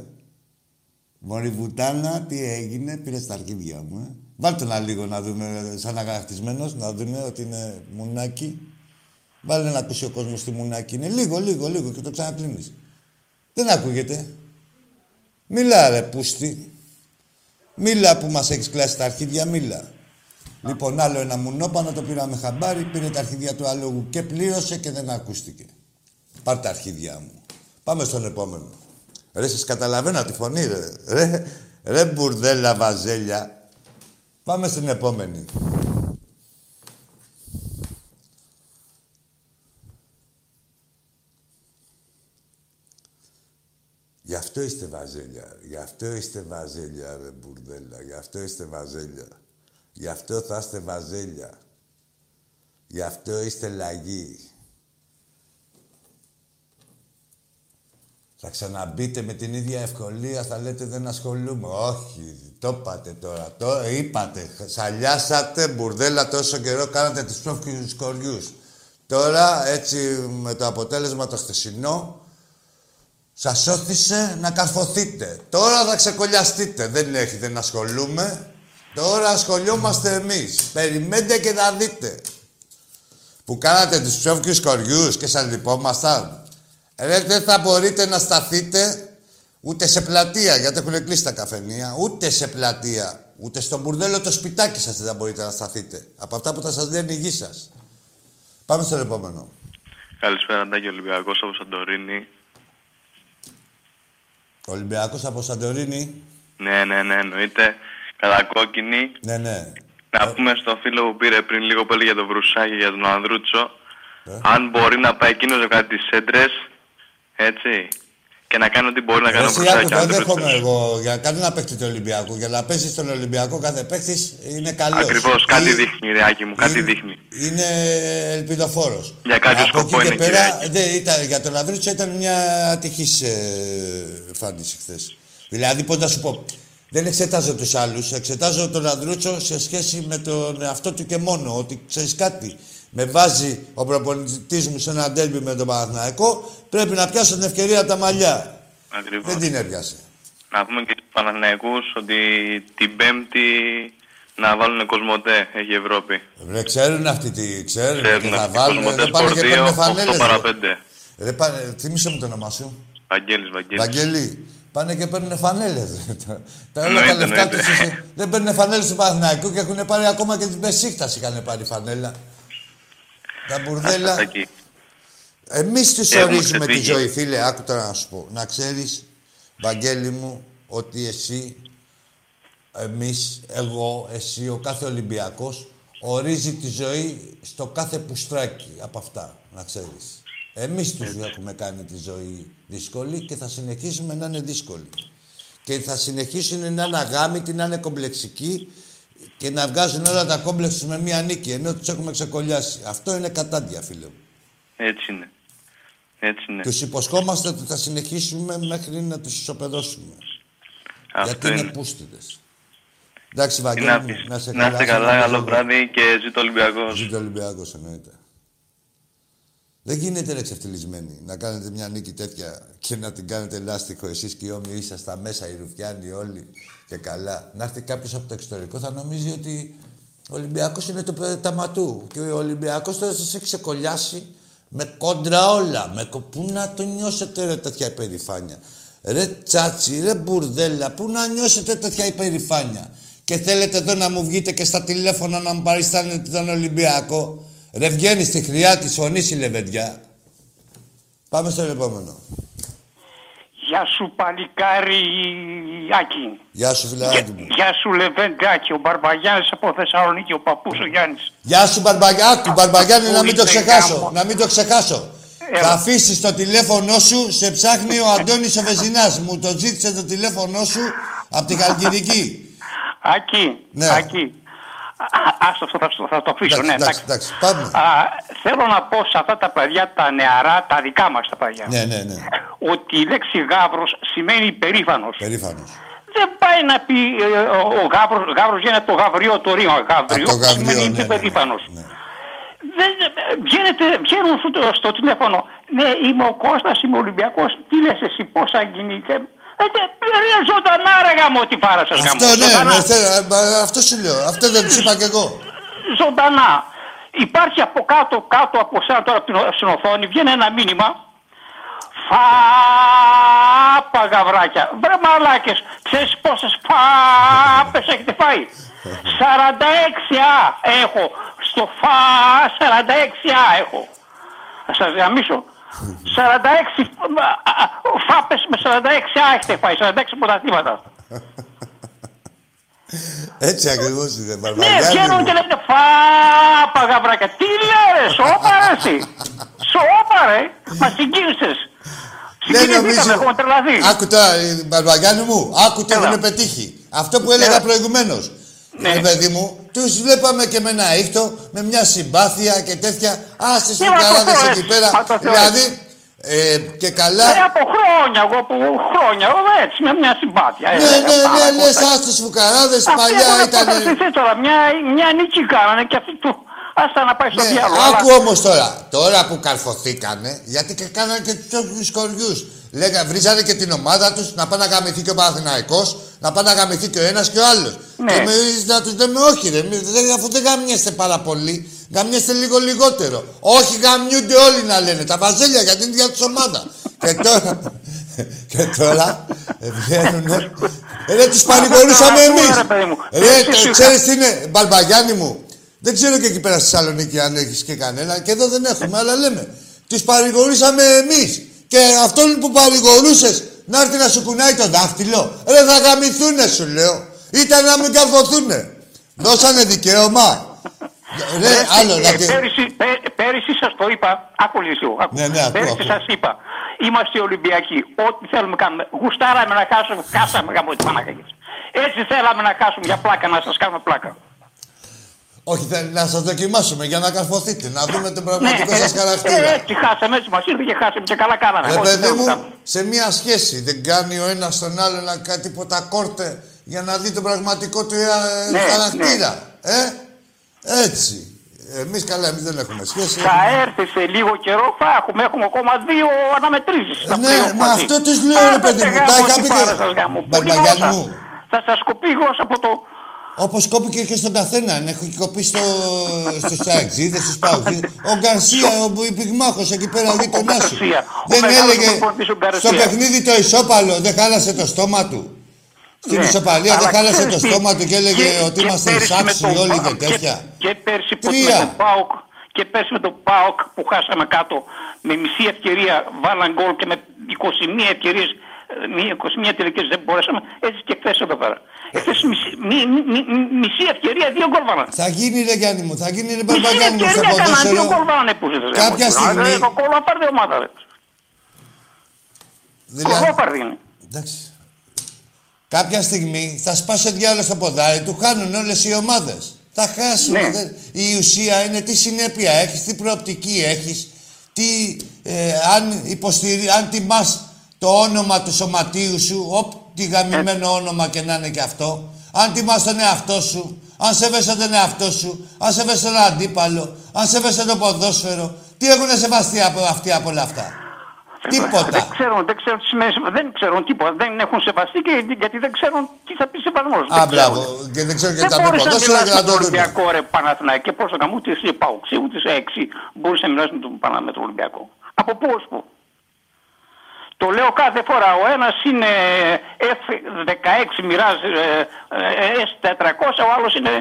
Μωρή βουτάνα, τι έγινε, πήρε στα αρχίδια μου, ε. Βάλτε να λίγο να δούμε, σαν αγαχτισμένος, να δούμε ότι είναι μουνάκι. Βάλε να ακούσει ο κόσμος τι μουνάκι είναι. Λίγο, λίγο, λίγο και το ξανακλίνεις. Δεν ακούγεται. Μιλά ρε πούστη. Μίλα που μας έχεις κλάσει τα αρχίδια, μίλα. Λοιπόν, άλλο ένα μουνόπανο το πήραμε χαμπάρι, πήρε τα αρχίδια του αλόγου και πλήρωσε και δεν ακούστηκε. Πάρ' τα αρχίδια μου. Πάμε στον επόμενο. Ρε, σας καταλαβαίνω τη φωνή, ρε. Ρε, ρε μπουρδέλα βαζέλια. Πάμε στην επόμενη. Γι' αυτό είστε βαζέλια. Γι' αυτό είστε βαζέλια, ρε μπουρδέλα. Γι' αυτό είστε βαζέλια. Γι' αυτό θα είστε βαζέλια. Γι' αυτό είστε λαγοί. Θα ξαναμπείτε με την ίδια ευκολία, θα λέτε δεν ασχολούμαι. Όχι, το είπατε τώρα. Το είπατε. Σαλιάσατε, μπουρδέλα τόσο καιρό, κάνατε τις πρόφυγες κοριούς. Τώρα, έτσι, με το αποτέλεσμα το χθεσινό, σας όθησε να καρφωθείτε. Τώρα θα ξεκολλιαστείτε. Δεν έχει, δεν ασχολούμαι. Τώρα ασχολιόμαστε εμείς. Περιμένετε και θα δείτε. Που κάνατε τους ψόφικους κοριούς και σας λυπόμασταν. Ρε, δεν θα μπορείτε να σταθείτε ούτε σε πλατεία, γιατί έχουν κλείσει τα καφενεία, ούτε σε πλατεία, ούτε στο μπουρδέλο το σπιτάκι σας δεν θα μπορείτε να σταθείτε. Από αυτά που θα σας λένε η γη σας. Πάμε στο επόμενο. Καλησπέρα, Αντάκη Ολυμπιακός από Σαντορίνη. Ολυμπιακός από Σαντορίνη. Ναι, ναι, ναι, εννοείται. Κατακόκκινη. Ναι, ναι. Να πούμε στο φίλο που πήρε πριν λίγο πολύ για τον Βρουσάκη για τον Ανδρούτσο. Αν μπορεί να πάει εκείνος κάτι τις έντρες, έτσι. Και να κάνει ό,τι μπορεί να κάνει ο Εσύ Βρουσάκη. άκου, δεν δέχομαι εγώ για κάτι να παίξεις του Ολυμπιακού. Για να παίζεις στον Ολυμπιακό κάθε παίχτη είναι καλός. Ακριβώς, κάτι δείχνει, Ριάκη μου, κάτι δείχνει. Είναι ελπιδοφόρος. Για κάποιο Από σκοπό εκεί και είναι, πέρα, κύριε. δεν ήταν, για τον Ανδρούτσο ήταν μια ατυχής ε, εμφάνιση χθες. Δηλαδή, πώς να σου πω, δεν εξετάζω τους άλλους. Εξετάζω τον Ανδρούτσο σε σχέση με τον εαυτό του και μόνο. Ότι ξέρεις κάτι, με βάζει ο προπονητής μου σε ένα ντέρμπι με τον Παναθηναϊκό, πρέπει να πιάσω την ευκαιρία από τα μαλλιά. Ακριβώς. Δεν την έπιασε. Να πούμε και στους Παναθηναϊκούς ότι την Πέμπτη να βάλουν Κοσμοτέ, έχει Ευρώπη. Ρε, ξέρουν αυτοί τι ξέρουν. Ξέρουν και θα αυτοί, βάλουν. Κοσμοτές Δεν πάνε και Σπορ 2, παίρνουν 8 φανέλες. παρά ρε. 5. Ρε, πάνε, θύμισε μου το όνομά σου. Βαγγέλης, Βαγγέλης. Βαγγέλη, πάνε και παίρνουν φανέλες. τα όλα τα Εννοείται, λεφτά τους εννοείται. δεν παίρνουν φανέλες του Παναθηναϊκού και έχουν πάρει ακόμα και την Πεσίκτα είχαν πάρει φανέλα. Τα μπουρδέλα. Εκεί. Εμείς του Έχουμε ορίζουμε τη ξεφύγει. ζωή, φίλε. Άκου τώρα να σου πω. Να ξέρεις, Βαγγέλη μου, ότι εσύ, εμείς, εγώ, εσύ, ο κάθε Ολυμπιακός, ορίζει τη ζωή στο κάθε πουστράκι από αυτά. Να ξέρεις. Εμείς τους έχουμε κάνει τη ζωή δύσκολη και θα συνεχίσουμε να είναι δύσκολη. Και θα συνεχίσουν να είναι αγάμητοι, να είναι κομπλεξικοί και να βγάζουν όλα τα κόμπλεξ τους με μία νίκη, ενώ τους έχουμε ξεκολλιάσει. Αυτό είναι κατάντια, φίλε μου. Έτσι είναι. Έτσι είναι. Τους υποσχόμαστε ότι θα συνεχίσουμε μέχρι να τους ισοπεδώσουμε. Αυτό Γιατί είναι είναι. πούστιδες. Εντάξει, Τι Βαγγέλη να μου, πεις. να είσαι Να είστε καλά, σε καλό ένα βράδυ και ζήτω Ολυμπιακός. Ζήτω ο Ολυμπιακός εννοείται. Δεν γίνεται ρε ξεφτυλισμένοι να κάνετε μια νίκη τέτοια και να την κάνετε λάστιχο εσείς και οι όμοιοι είσαστε μέσα, οι Ρουφιάνοι όλοι και καλά. Να έρθει κάποιος από το εξωτερικό θα νομίζει ότι ο Ολυμπιακός είναι το πε- ταματού και ο Ολυμπιακός τώρα σας έχει ξεκολλιάσει με κόντρα όλα. Με... κο- Πού να το νιώσετε ρε τέτοια υπερηφάνεια; Ρε τσάτσι, ρε μπουρδέλα, πού να νιώσετε τέτοια υπερηφάνεια; και θέλετε εδώ να μου βγείτε και στα τηλέφωνα να μου παριστάνετε τον Ολυμπιακό; Ρε βγαίνει στη χρειά της φωνής η λεβεντιά. Πάμε στο επόμενο. Γεια σου παλικάρι Άκη. Γεια σου φιλαράκι μου. Γεια σου Λεβεντάκη, ο Μπαρμπαγιάννης από Θεσσαλονίκη, ο παππούς ο Γιάννης. Γεια σου Μπαρμπαγιάκου, Μπαρμπαγιάννη να μην το Ορίστε, ξεχάσω. γάμο; Να μην το ξεχάσω. Έλα. Θα αφήσεις το τηλέφωνό σου, σε ψάχνει ο Αντώνης ο Βεζινάς. Μου το ζήτησε το τηλέφωνό σου από τη Χαλκιδική. Άκη, Ναι. Άκη. Α- Άστο αυτό, θα, στο- θα το αφήσω, ναι, εντάξει, εντάξει. εντάξει, πάμε. Α, θέλω να πω σε αυτά τα παιδιά, τα νεαρά, τα δικά μας τα παιδιά, Ναι, ναι, ναι. ότι η λέξη γάβρος σημαίνει υπερήφανος. Περήφανος. Δεν πάει να πει ε, ο, ο γάβρος, γάβρος γίνεται το γαβριό, το ρήμα γαβριό, Από το γαβριό, σημαίνει ναι, ναι, ναι. υπερήφανος. Ναι. Δεν, ε, βγαίνετε, βγαίνουν στο, στο τηλέφωνο. Ναι, είμαι ο Κώστας, είμαι Ολυμπιακός. Τι λες εσύ, πώς θα γίνετε. Ε, τε- ρε, ζωντανά ρε γάμο, τι πάρα σας γάμο. Αυτό ναι, Ζωντανά. ναι, θε- ε, μα, αυτό σου λέω. Αυτό δεν τους είπα κι εγώ. ζωντανά. Υπάρχει από κάτω, κάτω από σένα τώρα από την ο- στην οθόνη, βγαίνει ένα μήνυμα. Φάπα γαβράκια. Βρε μαλάκες, ξέρεις πόσες φάπες έχετε φάει; 46α έχω. Στο φα 46α έχω. Θα σας γαμίσω. 46 α, α, φάπες με 46α έχετε φάει. 46 πρωταθλήματα. Έτσι ακριβώς είναι, Ναι, Μπαρμπαγιάννη βγαίνουν μου. και λένε φάπα γαβράκια. Τι λέει ρε, σώπα ρε εσύ. Σώπα ρε, μας συγκίνησες. Δεν Συγκινηθήκαμε, έχουμε τρελαθεί. Άκου τώρα, ε, Μπαρμπαγιάννη μου, άκου τι Έλα. έχουν πετύχει. Αυτό που έλεγα Έλα. προηγουμένως. Ναι. Ρε παιδί μου, τους βλέπαμε και με ένα ήχτο, με μια συμπάθεια και τέτοια. Άσε Ναι, μα το καράδες θεωρείς, εκεί πέρα. μα το θεωρείς. Δηλαδή, ε, και καλά. Ε, από χρόνια, εγώ που χρόνια, εγώ έτσι, με μια συμπάθεια. Ναι, έλεγα, ναι, ναι, πάρα λες, πολλά. άστος φουκαράδες, Αυτοί παλιά έχουν ήταν... προστατευτεί τώρα, μια, μια νίκη κάνανε και αυτοί του, άστα να πάει στο Ναι, διάλογο. άκου αλλά- όμως τώρα, τώρα που καρφωθήκανε, γιατί και κάνανε και τους κοριούς. Λέγα, βρίζανε και την ομάδα τους να πάει να γαμηθεί και ο Παναθηναϊκός, να πάει να γαμηθεί και ο ένας και ο άλλος. Ναι. Και εμείς να τους λέμε όχι ρε, εμείς δεν- αφού δεν γαμιέστε πάρα πολύ, γαμιέστε λίγο λιγότερο. Όχι γαμιούνται όλοι να λένε, τα βαζέλια για την ίδια τους ομάδα. και τώρα, και τώρα ε, βγαίνουνε. Ε, Ρε, τους παρηγορούσαμε Ακούω, εμείς. ρε, παιδί μου. Ρε, Έτσι, το- σου- ξέρεις τι είναι, Μπαλμπαγιάννη μου. Δεν ξέρω και εκεί πέρα στη Θεσσαλονίκη αν έχεις και κανένα. Και εδώ δεν έχουμε, αλλά λέμε. Τους παρηγορήσαμε εμείς. Και αυτόν που παρηγορούσες να έρθει να σου κουνάει το δάχτυλο. Ρε, θα γαμηθούνε σου λέω. Ήταν να μην καρφωθούνε. Δώσανε δικαίωμα. Ρε, Ε, άλλο, ε, να και... πέρυσι, πέ- πέρυσι σας το είπα, άκου λίγο, άκου. Ναι, ναι, ακούω, πέρυσι ακούω. σας είπα, είμαστε Ολυμπιακοί, ό,τι θέλουμε κάνουμε. Γουστάραμε να χάσουμε, χάσαμε γάμο τη Παναγαγής. Έτσι θέλαμε να χάσουμε για πλάκα, να σας κάνουμε πλάκα. Όχι, θε- να σας δοκιμάσουμε για να καρφωθείτε. Να δούμε τον πραγματικό ε, σας ε, χαρακτήρα. έτσι χάσαμε, έτσι μας ήρθε και χάσαμε και καλά κάναμε. Ρε Ό,τι παιδί θέλουμε μου, κάνουμε. σε μία σχέση δεν κάνει ο ένας τον άλλο να κάνει τίποτα κόρτε για να δει τον πραγματικό του ε, Ναι, χαρακτήρα. Ε, έτσι. Εμείς καλά, εμείς δεν έχουμε σχέση. Θα έρθει σε λίγο καιρό, θα έχουμε, έχουμε ακόμα δύο αναμετρήσεις. στα Ναι, playoff μα μαζί. αυτό τους λέω, ρε Άντε, παιδί μου, γάμο, τα είχα τι πει πάρα και- σας γάμο. Μπαρμπαγιάννη Πολύ μου. γλώσσα. Θα σας κοπεί η γλώσσα από το... Όπως κόπηκε και στον καθένα. Έχει κοπεί στο, στους Αεξίδες, στους Παουτζίδες. Ο Γκαρσία, ο υπηγμάχος εκεί πέρα γείτονά σου. Γκαρσία. Ο Δεν μεγάλος έλεγε προπονητής ο Γκαρσίας. στο παιχνίδι το ισόπαλο, δεν χάλασε το στόμα του. Στην Ναι, ισοπαλία δεν αλλά χάλασε ξέρεις το τι, στόμα του και έλεγε και- ότι και είμαστε πέρυσι με εισάξιοι τον όλοι Πα- και τέτοια. Και, πέρσι που Τρία. με τον ΠΑΟΚ και πέρσι με τον ΠΑΟΚ που χάσαμε κάτω με μισή ευκαιρία βάλαν γκολ και με 21 ευκαιρίες ε, μία- 21 τελικές δεν μπορέσαμε έτσι και χθες εδώ πέρα. Εχθές μισή, μη- μη- μη- μισή ευκαιρία δύο γκολ βάλαν. Θα γίνει ρε Γιάννη μου, θα γίνει ρε Μισή Μπαρμπαγιάννη μου στο ευκαιρία έκαναν δύο γκολ ποδόσφαιρο. βάλανε που ζήτησε. Κάποια στιγμή- Κόλλα πάρει ομάδα ρε. Δηλαδή, Κόλλα πάρει είναι. εντάξει. Κάποια στιγμή θα σπάσει ο διάλογο στο ποδάρι του, χάνουν όλες οι ομάδες. Θα χάσουν. Ναι. δεν- Η ουσία είναι τι συνέπεια έχεις, τι προοπτική έχεις, τι, ε, αν, υποστηρί... αν τιμάς το όνομα του σωματείου σου, ό,τι γαμημένο όνομα και να είναι και αυτό, αν τιμάς τον εαυτό σου, αν σέβεσαι τον εαυτό σου, αν σέβεσαι τον αντίπαλο, αν σέβεσαι το ποδόσφαιρο, τι έχουν σεβαστεί από αυτοί από όλα αυτά; Τίποτα. Δεν ξέρουν, δεν ξέρουν τι σημαίνει, δεν ξέρουν τίποτα. Δεν έχουν σεβαστεί και, γιατί δεν ξέρουν τι θα πει σεβασμό. Α, μπράβο. Και δεν ξέρω και Δεν τα πει μπορείς να ποδόσφαιρα μιλάς και με να τον το δούμε. Ολυμπιακό ρε Παναθηναϊκό και πώς το καμού ούτε εσύ Παουξή ούτε σε έξι μπορείς να μιλάς με τον, Πανα- με τον Ολυμπιακό. Από πού ως πού. Το λέω κάθε φορά. Ο ένας είναι F16 μοιράζει ε, ε, S400, ο άλλος είναι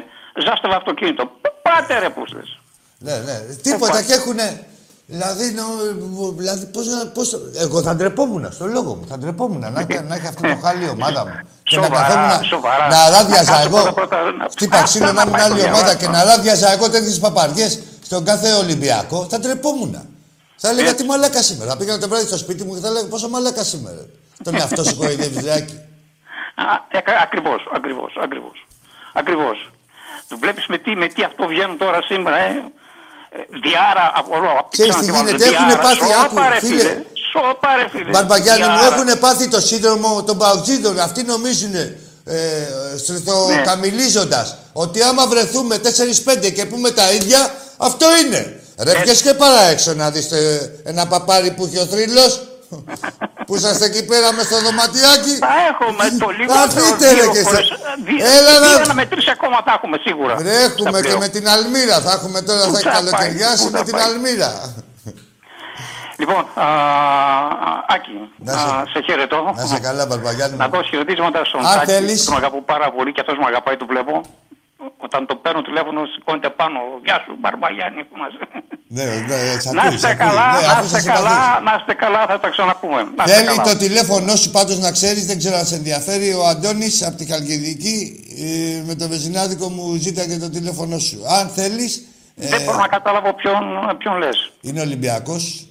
ζάστευα αυτοκίνητο. Πάτε ρε πούστες. Ναι, ναι. Τίποτα και έχουνε. Δηλαδή, νο- δηλαδή πώς, να- πώς, εγώ θα ντρεπόμουν στο λόγο μου. Θα ντρεπόμουν να, έχει- να έχει αυτό το χάλι η ομάδα μου. Και να Σοβαρά, καθόμουν σοβαρά. να ράδιαζα Να εγώ. κάτσω πρώτα πρώτα να- Χτύπα ξύλο να να ήμουν πάει άλλη δουλειά, ομάδα ωραία. και να ράδιαζα εγώ τέτοιες παπαριές στον κάθε Ολυμπιακό. Θα ντρεπόμουν. Θα έλεγα τι μαλάκα σήμερα. Θα πήγαινα το βράδυ στο σπίτι μου και θα έλεγα πόσο μαλάκα σήμερα. Τον εαυτό σου κοροϊδεύεις, Ζάκη. ε, Ακριβώς, ακριβώς, ακριβώς. Ακριβώς. Το βλέπεις με τι, με τι αυτό βγαίνουν τώρα σήμερα, ε; Ε, Διάρα, από όλο, απ' Ξέρεις ξανά τι τι βάλω, γίνεται, έχουνε Διάρα, πάθει, σώπα, άκου, ρε, φίλε. φίλε. Σώπα ρε φίλε. Μπαρμπαγιάννη μου Διάρα. έχουν πάθει το σύνδρομο των παουτζίδων. Αυτοί νομίζουν ε, στο Ναι. καμιλίζοντας ότι άμα βρεθούμε 4-5 και πούμε τα ίδια, αυτό είναι. Ρε, Έτσι. βγες και παρά έξω να δεις ε, ένα παπάρι που έχει ο θρύλος. που είσαστε εκεί πέρα μες στο δωματιάκι. Τα έχουμε το λίγο. Θα δείτε, ρε, και φορές. σε- Δι- Έλα να- Δύο με τρεις ακόμα τα έχουμε σίγουρα. Ρε, έχουμε Στα και πλέον. με την Αλμύρα. Θα έχουμε τώρα, Πού θα θα καλοκαιριάσει πάει, πού με θα την πάει. Αλμύρα. Λοιπόν, α, Άκη, Να α, σε- σε χαιρετώ. Να σε καλά, Μπαρμπαγιάννη Να μου. δώσω χαιρετίσματα στον Αν Τάκη, θέλεις. τον αγαπώ πάρα πολύ και αυτός με αγαπάει, το βλέπω. Όταν το παίρνω τηλέφωνο, σηκώνεται πάνω. Γεια σου, Μπαρμπαγιάννη. που μας- Ναι, ναι, σ' Να ακούει, σ' είστε ακούει. καλά, Ναι, να αφού είστε σε καλά, συμπαθείς. να είστε καλά, θα τα ξαναπούμε. Να είστε Θέλει καλά. το τηλέφωνό σου πάντως να ξέρεις, δεν ξέρω αν σε ενδιαφέρει, ο Αντώνης από τη Χαλκιδική ε, με το βεζινάδικο μου ζήταγε το τηλέφωνό σου. Αν θέλεις, ε, Δεν μπορώ να καταλάβω ποιον, ποιον λες. είναι Ολυμπιακός,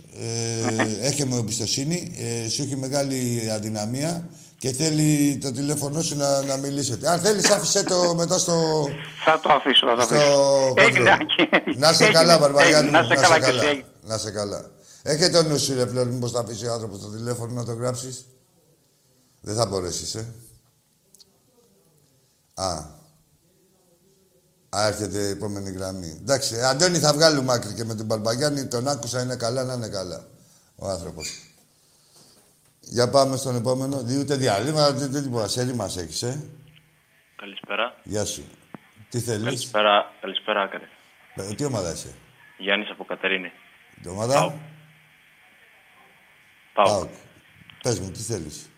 ε, έχει μου εμπιστοσύνη, ε, σου έχει μεγάλη αδυναμία και θέλει το τηλέφωνό σου να, να μιλήσετε. Αν θέλεις άφησε το μετά στο... Θα το αφήσω, θα το στο αφήσω. Έγινε, κοντρόλ. Άκη. Να σε Έγινε, καλά, Μπαρμπαγιάννη έγινε. μου, Να σε καλά και εσύ. Να σε καλά. Έχετε το νου σου, ρε πλέον, μήπως θα αφήσει ο άνθρωπος το τηλέφωνο να το γράψεις; Δεν θα μπορέσεις, ε. Α. Α, έρχεται η επόμενη γραμμή. Εντάξει, ε, Αντώνη, θα βγάλουμε άκρη και με τον Μπαρμπαγιάννη. Τον άκουσα, είναι καλά, να είναι καλά. Ο άνθρωπος. Για πάμε στον επόμενο. Δι- Ούτε διάλειμμα, δεν δεν τίποτα. Σε μας έχεις, ε. Καλησπέρα. Γεια σου. Τι θέλεις; Καλησπέρα, καλησπέρα, Άκαρη. Ε, τι ομάδα είσαι; Γιάννης από Κατερίνη. Τι ομάδα; Πάω. Πάω. Πες μου, τι θέλεις;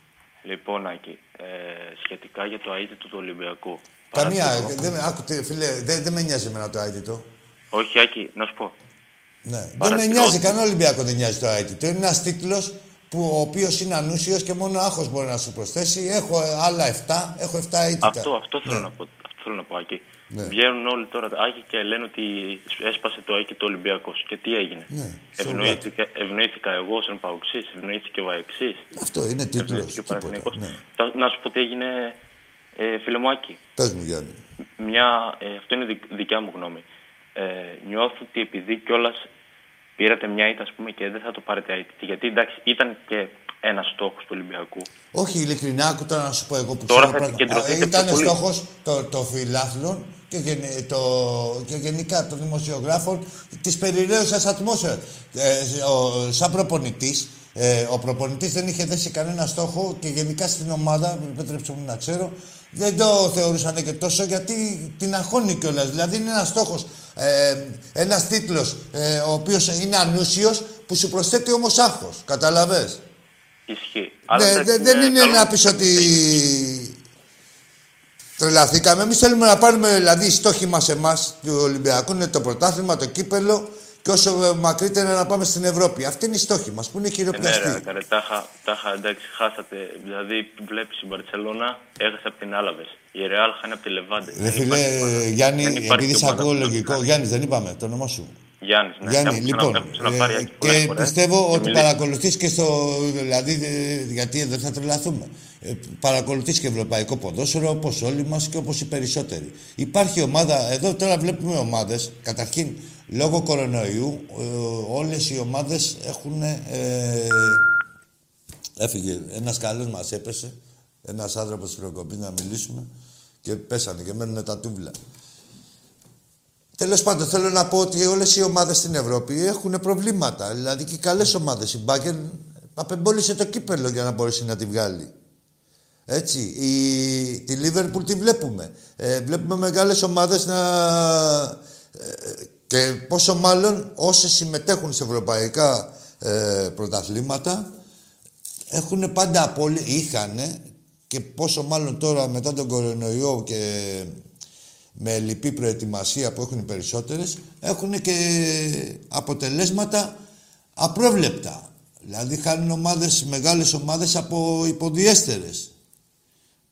Λοιπόν, Άκη, ε, σχετικά για το αίτητο του Ολυμπιακού. Καμία, Παρατηρώ- ε, δεν, με- άκου, τι, φίλε, δεν, δεν με νοιάζει εμένα το αίτητο. Όχι, Άκη, να σου πω. Ναι. Δεν με Παρατηρώ- νοιάζει, κανένα Ολυμπιακό δεν νοιάζει το αίτητο. Είναι ένας τίτλος που ο οποίος είναι ανούσιος και μόνο άγχος μπορεί να σου προσθέσει. Έχω ε, άλλα 7, έχω 7 αίτητα. Αυτό, αυτό θέλω Ναι. να πω. Αυτό θέλω να πω, Άκη. Ναι. Βγαίνουν όλοι τώρα, Άκη, και λένε ότι έσπασε το Άκη το Ολυμπιακός. Και τι έγινε; Ναι, ευνοήθηκα, ευνοήθηκα εγώ σαν Παουξή, ευνοήθηκε ο Αεξής. Αυτό είναι τίτλος. Ευνοήθηκε ο Παναθηναϊκός. Ναι. Θα- Να σου πω τι έγινε, ε, φίλε μου Άκη. Πες μου, Γιάννη. Μια, ε, αυτό είναι δικ- δικιά μου γνώμη. Ε, νιώθω ότι επειδή κιόλας πήρατε μια ήττα, ας πούμε, και δεν θα το πάρετε ήττα. Γιατί εντάξει, ήταν και ένα στόχος του Ολυμπιακού. Όχι, ειλικρινά, άκου τώρα να σου πω εγώ που Τώρα ξέρω θα πράγματα. επικεντρωθείτε Α, Ήταν πιο πολύ. στόχος το, το φιλάθλων και, γενι- το, και γενικά των δημοσιογράφων της περιραίουσα ατμόσφαιρας. Ε, ο, σαν προπονητής, ε, ο προπονητής δεν είχε θέσει κανένα στόχο και γενικά στην ομάδα, επιτρέψτε μου να ξέρω, δεν το θεωρούσαν και τόσο γιατί την αγχώνει κιόλας. Δηλαδή είναι ένας στόχος, ε, ένας τίτλος, ε, ο οποίος είναι ανούσιος που σου προσθέτει όμως άγχος. Καταλαβες; Ισχύει. Αλλά Ναι, εντάξει, δεν, δεν είναι καλό- να πεις ότι τρελαθήκαμε. Εμείς θέλουμε να πάρουμε, δηλαδή, οι στόχοι μας εμάς του Ολυμπιακού είναι το πρωτάθλημα, το κύπελο και όσο ε, μακρύτερα να πάμε στην Ευρώπη. Αυτή είναι η στόχη μας που είναι Ε, Ναι, χειροπιαστή. ρε, ρε, τάχα, τάχα, εντάξει, χάσατε. Δηλαδή, βλέπεις η Μπαρσελόνα έχασε από την Άλαβες. Η Ρεάλ χάνει από τη Λεβάντε. Ρε φίλε, ε, Γιάννη, δεν υπάρχει επειδή σε ομάδα ακούω που να λογικό. κάνει. Γιάννης, δεν είπαμε το όνομά σου. Γιάννης, ναι, Γιάννη, Έχουμε λοιπόν, ξανα- έχουμε ξαναπάρει ε, Άκη πολλές και φορές. πιστεύω Και ότι μιλήσεις. παρακολουθείς και στο... Δηλαδή, ε, γιατί δεν θα τρελαθούμε. Ε, παρακολουθείς και ευρωπαϊκό ποδόσφαιρο, όπως όλοι μας και όπως οι περισσότεροι. Υπάρχει ομάδα, εδώ τώρα βλέπουμε ομάδες, καταρχήν, λόγω κορονοϊού, ε, όλες οι ομάδες έχουν... Ε, έφυγε, ένας καλός μας έπεσε, ένας άνθρωπος της προκοπής να μιλήσουμε και πέσανε και μένουν τα τούβλα. Τέλος πάντων, θέλω να πω ότι όλες οι ομάδες στην Ευρώπη έχουν προβλήματα. Δηλαδή και οι καλές ομάδες. Η Μπάγκερ απεμπόλησε το κύπελο για να μπορέσει να τη βγάλει. Έτσι. Η, τη Λίβερπουλ τη βλέπουμε. Ε, βλέπουμε μεγάλες ομάδες να. ε, και πόσο μάλλον όσοι συμμετέχουν σε ευρωπαϊκά ε, πρωταθλήματα έχουν πάντα πολύ, είχανε και πόσο μάλλον τώρα μετά τον κορονοϊό και με λυπή προετοιμασία που έχουν οι περισσότερες, έχουν και αποτελέσματα απρόβλεπτα. Δηλαδή χάνουν ομάδες, μεγάλες ομάδες από υποδιέστερες.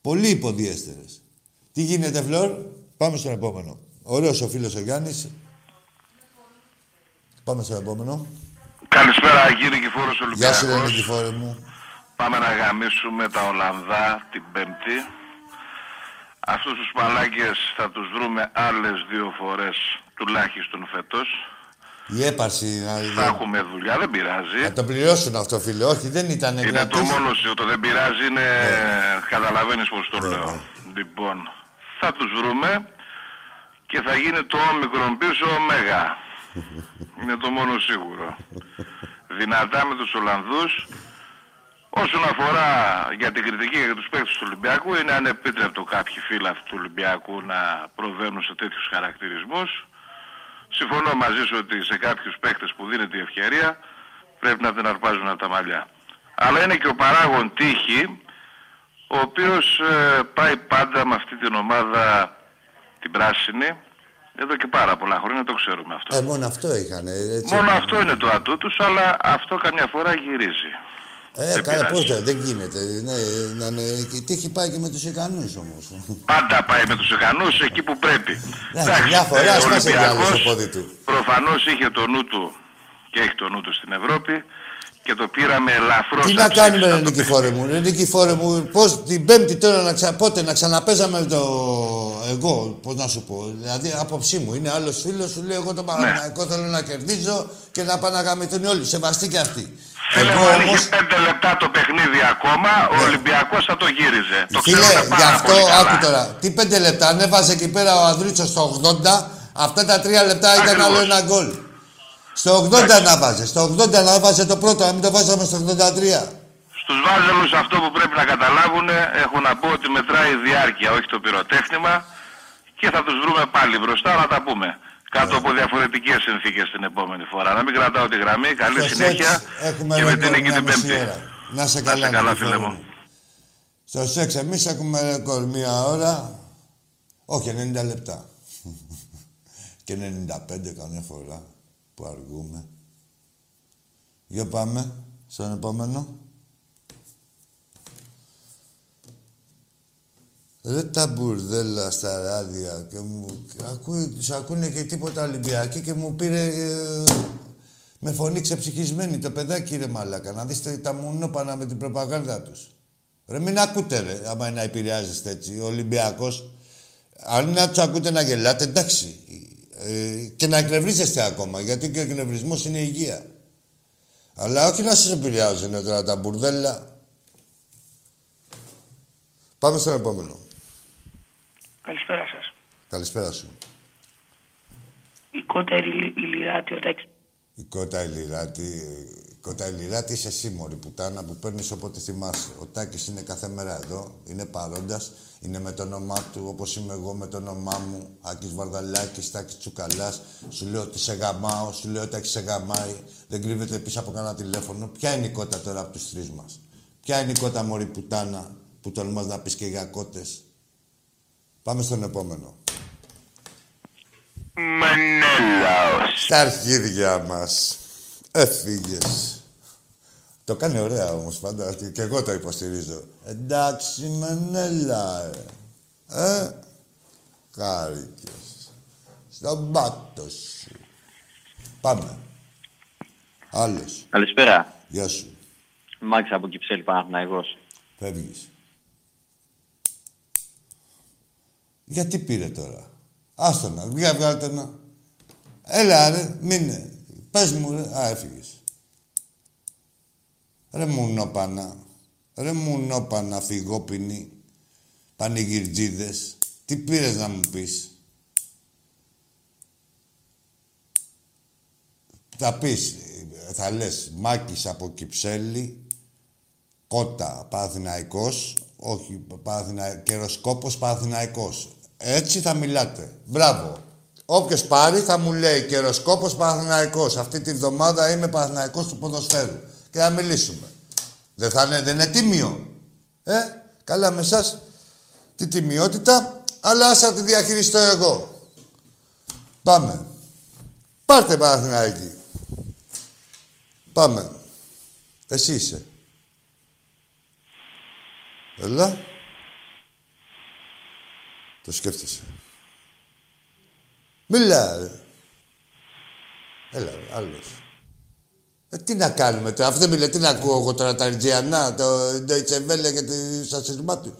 Πολύ υποδιέστερες. Τι γίνεται, Φλόρ; Πάμε στον επόμενο. Ωραίος ο φίλος ο Γιάννης. Πάμε στον επόμενο. Καλησπέρα κύριε Κηφόρος Γεια σου, Ολυμπιακός. ρε Νικηφόρε μου. Πάμε να γαμίσουμε τα Ολλανδά την Πέμπτη. Αυτούς τους μαλάκες θα τους βρούμε άλλες δύο φορές τουλάχιστον φέτος. Η έπαρση να, Θα έχουμε δουλειά, δεν πειράζει. να το πληρώσουν αυτό, φίλε. Όχι, δεν ήταν Είναι το gratis. μόνο σου, το δεν πειράζει είναι... Καταλαβαίνεις πώς το Ναι, λέω. ναι. Λοιπόν, θα τους βρούμε και θα γίνει το όμικρον πίσω ωμέγα. είναι το μόνο σίγουρο. Δυνατά με τους Ολλανδούς. Όσον αφορά για την κριτική για τους παίκτες του Ολυμπιακού, είναι ανεπίτρεπτο κάποιοι φίλοι αυτού του Ολυμπιακού να προβαίνουν σε τέτοιους χαρακτηρισμούς. Συμφωνώ μαζί σου ότι σε κάποιους παίκτες που δίνεται η ευκαιρία πρέπει να την αρπάζουν από τα μαλλιά. Αλλά είναι και ο παράγον τύχη, ο οποίος ε, πάει πάντα με αυτή την ομάδα την πράσινη, εδώ και πάρα πολλά χρόνια, το ξέρουμε αυτό. Ε, μόνο αυτό είχαν. Έτσι. Μόνο αυτό είναι το ατού τους, αλλά αυτό καμιά φορά γυρίζει. Ε, δεν καλά, πειράζει. πώς δεν, δεν γίνεται. Ναι, να είναι, η τύχη πάει και με τους ικανούς όμως. Πάντα πάει με τους ικανούς εκεί που πρέπει. Ναι, μια φορά ε, ο σπάσε κι άλλο στο Ολυμπιακός πόδι του. Προφανώς είχε το νου του και έχει το νου του στην Ευρώπη και το πήραμε ελαφρώς Τι να αψίξτα κάνουμε, ρε το Νικηφόρε μου. Ρε Νικηφόρε μου, πώς την Πέμπτη τώρα να ξα... πότε να ξαναπέζαμε το. Εγώ, πώς να σου πω. Δηλαδή, άποψή μου είναι άλλος φίλος, σου λέει: Εγώ το Ναι. Παναγιακό θέλω να κερδίζω και να πάνε να γαμηθούν όλοι. Σεβαστοί και αυτοί. Φίλε Εγώ μου, αν όμω. είχε πέντε λεπτά το παιχνίδι ακόμα, ο Ολυμπιακός θα το γύριζε. Το Φίλε, ξέρουμε γι' πάρα αυτό πολύ καλά. άκου τώρα. Τι πέντε λεπτά, ανέβαζε εκεί πέρα ο Ανδρίτσο στο 80, αυτά τα τρία λεπτά ήταν Ακριβώς. άλλο ένα γκολ. Στο 80 να βάζε. Στο 80 να βάζε το πρώτο, να μην το βάζαμε στο 83. Στους βάζελους αυτό που πρέπει να καταλάβουν έχω να πω ότι μετράει η διάρκεια, όχι το πυροτέχνημα και θα τους βρούμε πάλι μπροστά να τα πούμε. Κάτω από διαφορετικές συνθήκες την επόμενη φορά. Να μην κρατάω τη γραμμή. Καλή Στο συνέχεια σεξ έχουμε και με ρεκόρ την νίκη μια την μισή Πέμπτη. ώρα. Να σε Να καλά, σε καλά, Νικηφόρε φίλε μου. Στο σεξ εμείς έχουμε ρεκόρ μία ώρα, όχι 90 λεπτά. και 95 καμιά φορά που αργούμε. Για πάμε στον επόμενο. Ρε τα μπουρδέλα στα ράδια και μου ακούει, τους ακούνε και τίποτα Ολυμπιακοί και μου πήρε ε, με φωνή ξεψυχισμένη το παιδάκι ρε μαλάκα να δείτε τα μουνόπανα με την προπαγάνδα τους. Ρε μην ακούτε ρε, άμα είναι να επηρεάζεστε έτσι, ο Ολυμπιακός. Αν είναι να τους ακούτε να γελάτε, εντάξει. Ε, και να εκνευρίζεστε ακόμα, γιατί και ο εκνευρισμός είναι υγεία. Αλλά όχι να σας επηρεάζουν τώρα τα μπουρδέλα. Πάμε στον επόμενο. Καλησπέρα σας. Καλησπέρα σου. Η κότα Ηλι- Ηλιράτη, ο Τάκης. Η κότα Ηλιράτη, η κότα Ηλιράτη είσαι εσύ μωρή πουτάνα που παίρνεις όποτε θυμάσαι. Ο Τάκης είναι κάθε μέρα εδώ, είναι παρόντας, είναι με το όνομά του όπως είμαι εγώ με το όνομά μου. Άκης Βαρδαλάκης, Τάκης Τσουκαλάς. Σου λέω ότι σε γαμάω, σου λέω ότι Τάκης σε γαμάει. Δεν κρύβεται πίσω από κανένα τηλέφωνο. Ποια είναι η κότα τώρα από τους τρεις μας; Ποια είναι η κότα μωρή πουτάνα που τολμάς να πεις και για κότες; Πάμε στον επόμενο. Μενέλαος. Στα αρχίδια μας. Έφυγες. Το κάνει ωραία όμως πάντα και- και εγώ το υποστηρίζω. Εντάξει Μενέλα, ε. Ε, χάρηκες. Στον πάτο σου. Πάμε. Άλλος. Καλησπέρα. Γεια σου. Μάξα από Κυψέλη Παναθηναϊκός. Φεύγεις. Γιατί πήρε τώρα; Άστο να, για βγάλτε να. Έλα ρε, μείνε. Πες μου ρε. Α, έφυγες. Ρε μουνόπανα. Ρε μουνόπανα φυγόπινοι. Πανηγυρτζίδες. Τι πήρες να μου πεις; Θα πεις, θα λες Μάκης από Κυψέλη, Κότα Παναθηναϊκός, όχι Παναθηνα... Καιροσκόπος Παναθηναϊκός. Έτσι θα μιλάτε. Μπράβο. Όποιος πάρει θα μου λέει Καιροσκόπος Παναθηναϊκός. Αυτή τη βδομάδα είμαι Παναθηναϊκός του ποδοσφαίρου. Και θα μιλήσουμε. Δεν θα είναι, δεν είναι τίμιο. Ε, καλά με εσάς τη τιμιότητα, αλλά άσα τη διαχειριστώ εγώ. Πάμε. Πάρτε Παναθηναϊκή. Πάμε. Εσύ είσαι. Έλα. Το σκέφτεσαι. Μιλά, ρε. Έλα, ρε, άλλος. Ε, τι να κάνουμε τώρα, αυτό δεν μιλάει, τι να ακούω εγώ τώρα τα Αρτζιανά, το Deutsche Welle και τους ασυρμάτους.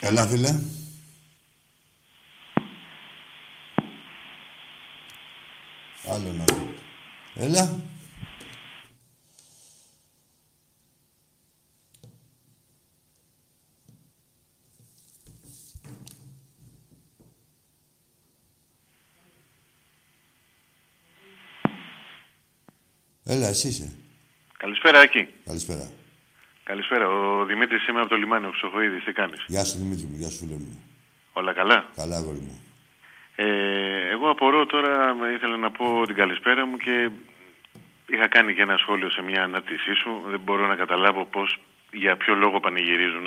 Έλα, φίλε. Άλλο να δω. Έλα. Έλα, εσύ είσαι. Καλησπέρα, Άκη. Καλησπέρα. Καλησπέρα. Ο Δημήτρης είμαι από το λιμάνι, ο Χρυσοχοίδη. Τι κάνεις; Γεια σου, Δημήτρη μου. Γεια σου, φίλε μου. Όλα καλά; Καλά, αγόρι μου. Ε, εγώ απορώ τώρα, με ήθελα να πω την καλησπέρα μου και είχα κάνει και ένα σχόλιο σε μια ανάρτησή σου. Δεν μπορώ να καταλάβω πώς, για ποιο λόγο πανηγυρίζουν.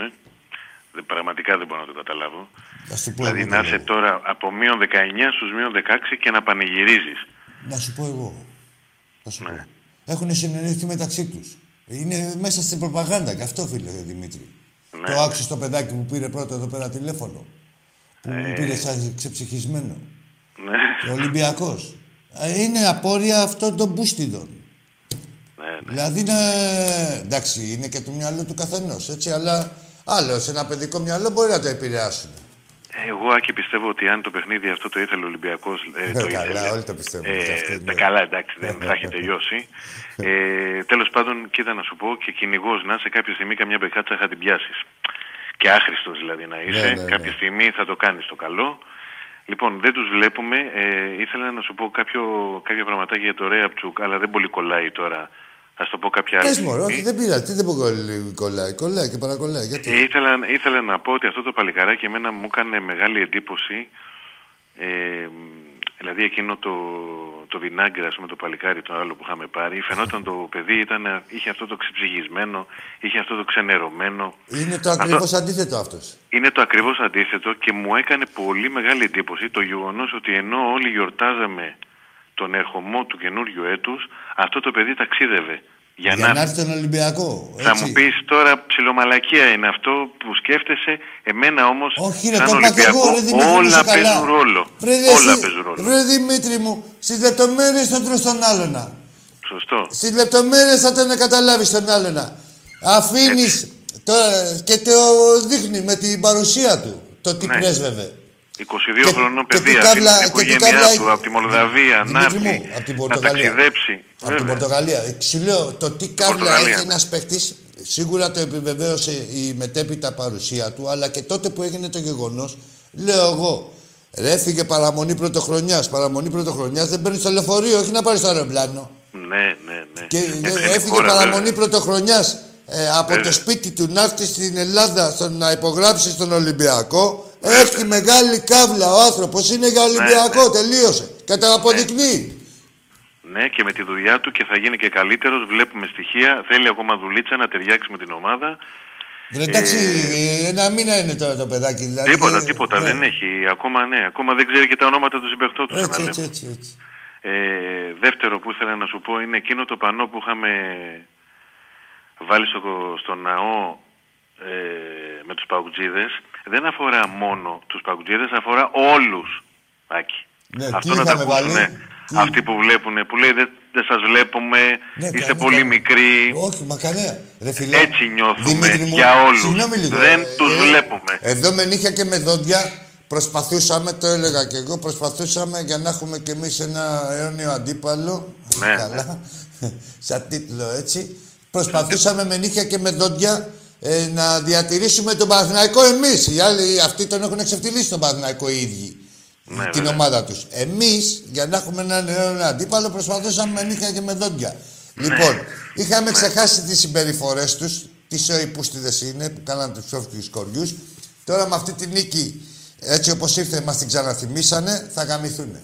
Δεν, πραγματικά δεν μπορώ να το καταλάβω. Θα σου πω Δηλαδή εγώ να το είσαι λόγο. τώρα από μείον 19 στους μείον 16 και να πανηγυρίζεις. Να σου πω εγώ. Θα σου Ναι. πω. Έχουν συνεννοηθεί μεταξύ τους. Είναι μέσα στην προπαγάνδα και αυτό, φίλε Δημήτρη. Ναι. Το άκουσες το παιδάκι που πήρε πρώτο εδώ πέρα τηλέφωνο. Που μου πήρε σαν ξεψυχισμένο. Ναι. Ο Ολυμπιακός. Είναι απόρρια αυτών των μπούστιδων. Ναι, ναι. Δηλαδή είναι. Εντάξει, είναι και το μυαλό του καθενός, έτσι, αλλά άλλος σε ένα παιδικό μυαλό μπορεί να το επηρεάσουν. Εγώ, Άκη, πιστεύω ότι αν το παιχνίδι αυτό το ήθελε ο Ολυμπιακός, ε, το Καλά, ήθελε. όλοι το πιστεύουν και Ε, αυτό, ναι. τα καλά, εντάξει, δεν θα έχει τελειώσει. Ε, Τέλος πάντων, κοίτα να σου πω και κυνηγός να σε κάποια στιγμή καμιά μπεκάτσα θα την πιάσεις. Και άχρηστος δηλαδή να είσαι. ναι, ναι. κάποια στιγμή θα το κάνεις το καλό. Λοιπόν, δεν τους βλέπουμε. Ε, ήθελα να σου πω κάποιο, κάποια πραγματάκια για το Ρέαπτσουκ, αλλά δεν πολύ κολλάει τώρα. Α το πω κάποια άλλη. Πες μου, στιγμή. όχι, δεν πειράζει. Τι δεν πω κολλάει, κολλάει. Κολλάει και παρακολλάει. Γιατί; Ε, ήθελα, ήθελα να πω ότι αυτό το παλικαράκι εμένα μου έκανε μεγάλη εντύπωση. Ε, δηλαδή εκείνο το, το βινάγκρι, ας πούμε, το παλικάρι το άλλο που είχαμε πάρει, φαινόταν το παιδί ήταν, είχε αυτό το ξεψυγισμένο, είχε αυτό το ξενερωμένο. Είναι το Αυτό- ακριβώς αντίθετο αυτός. Είναι το ακριβώς αντίθετο και μου έκανε πολύ μεγάλη εντύπωση το γεγονός ότι ενώ όλοι γιορτάζαμε τον ερχομό του καινούριου έτους, αυτό το παιδί ταξίδευε. Για, Για να έρθει τον Ολυμπιακό. θα έτσι. μου πεις τώρα ψιλομαλακία είναι αυτό που σκέφτεσαι. Εμένα όμως Όχι, ρε, σαν το είπα και εγώ, Ολυμπιακό ρε Δημήτρη μου, όλα είσαι καλά. παίζουν ρόλο. Ρε, ρε, όλα εσύ- παίζουν ρόλο. Ρε Δημήτρη μου, στι λεπτομέρειε τον τρως τον άλλονα. Σωστό. Στι λεπτομέρειε θα τον καταλάβει τον άλλονα. Αφήνεις και το δείχνει με την παρουσία του το τι Ναι. πρέσβευε. 22 χρονών και τι παιδί, κάβλα- αφήνει την και τι οικογένειά κάβλα- του από τη Μολδαβία να Δημήτρη έρθει, μου, από την να Πορτογαλία. ταξιδέψει. Από την Βέβαια. Πορτογαλία. Ε, Σου λέω, το τι κάβλα Πορτογαλία. έχει ένας παίχτη, σίγουρα το επιβεβαίωσε η μετέπειτα παρουσία του, αλλά και τότε που έγινε το γεγονός, λέω εγώ, ρε, έφυγε παραμονή πρωτοχρονιάς. Παραμονή πρωτοχρονιάς δεν παίρνεις στο λεωφορείο, όχι να πάρεις στο αεροπλάνο. Ναι, ναι, ναι. Και Έφυγε έφυγε χώρα, παραμονή βέβαια. πρωτοχρονιάς ε, από Βέβαια. το σπίτι του να έρθει στην Ελλάδα στο να υπογράψει στον Ολυμπιακό. Έχει μεγάλη κάβλα ο άνθρωπος. Είναι για Ολυμπιακό, τελείωσε. Και το αποδεικνύει. Ναι, και με τη δουλειά του και θα γίνει και καλύτερος. Βλέπουμε στοιχεία. Θέλει ακόμα δουλίτσα να ταιριάξει με την ομάδα. Ρε, εντάξει, ε, ένα μήνα είναι τώρα το παιδάκι. Δηλαδή, τίποτα, ε, τίποτα. ναι. Δεν έχει. Ακόμα ναι. Ακόμα δεν ξέρει και τα ονόματα του συμπεχτών τους. Έτσι, έτσι, έτσι, έτσι. Ε, δεύτερο που ήθελα να σου πω είναι εκείνο το πανό που είχαμε βάλει στο, στο ναό ε, με τους παουτζίδες. Δεν αφορά μόνο τους παουτζίδες, αφορά όλους, Άκη. Ναι, τι Αυτό να τα είχαμε ακούσουν βάλει, τι- αυτοί που βλέπουν, που λέει δεν, δεν σας βλέπουμε, Ναι, είστε κανένα, πολύ κανένα. μικροί. Όχι, μα κανένα. Ρε, φίλε, Έτσι νιώθουμε Δημήτρη μου, για όλους. συγγνώμη λίγο. Δεν Ε, τους ε, βλέπουμε. Εδώ με νύχια και με δόντια προσπαθούσαμε, το έλεγα και εγώ, προσπαθούσαμε για να έχουμε κι εμείς ένα αιώνιο αντίπαλο. Ναι, Καλά. Σαν τίτλο έτσι. Προσπαθούσαμε με νύχια και με δόντια ε, να διατηρήσουμε τον Παναθηναϊκό εμείς. Οι άλλοι αυτοί τον έχουν εξευτελίσει τον Παναθηναϊκό οι ίδιοι. Ναι, την βέβαια. ομάδα τους. Εμείς, για να έχουμε έναν αιώνιο αντίπαλο, προσπαθούσαμε με νύχια και με δόντια. Ναι. Λοιπόν, είχαμε ξεχάσει τις συμπεριφορές τους, τις σοϊπούστιδες είναι, που κάναν τους ψόφικους κοριούς. Τώρα με αυτή τη νίκη, έτσι όπως ήρθε, μας την ξαναθυμίσανε, θα γαμηθούνε.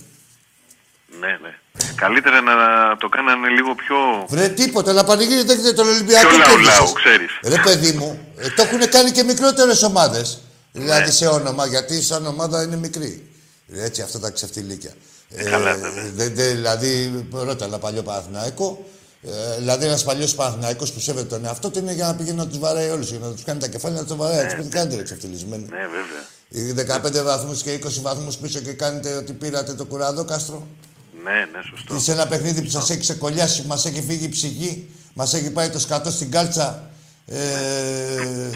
Ναι, ναι. Καλύτερα να το κάνανε λίγο πιο... Βρε τίποτα, να πανηγύρετε τον Ολυμπιακό Πιο λαού, κέρδισες. λαού, ξέρεις. Ρε παιδί μου, ε, το έχουν κάνει και μικρότερες ομάδες. Δηλαδή σε όνομα, γιατί σαν ομάδα είναι μικρή. Ε, Έτσι, αυτά τα ξεφτιλίκια. Ε, καλά, βέβαια. δεν- δεν- δηλαδή, ρώτα ένα παλιό Παναθηναϊκό. Ε, δηλαδή, ένας παλιός Παναθηναϊκός που σέβεται τον εαυτό του είναι για να πηγαίνει να τους βαράει όλους. Για να τους κάνει τα κεφάλια να τους βαράει. Έτσι, μην κάνετε ρε ξεφτυλισμένοι. Ναι, βέβαια. Οι 15 βαθμούς και 20 βαθμούς πίσω και κάνετε ότι πήρατε το κουράδο κάστρο. Ναι, ναι, σωστό. Σε ένα παιχνίδι που σας έχει ξεκολλιάσει, μας έχει φύγει η ψυχή, μας έχει πάει το σκατό στην κάλτσα ε,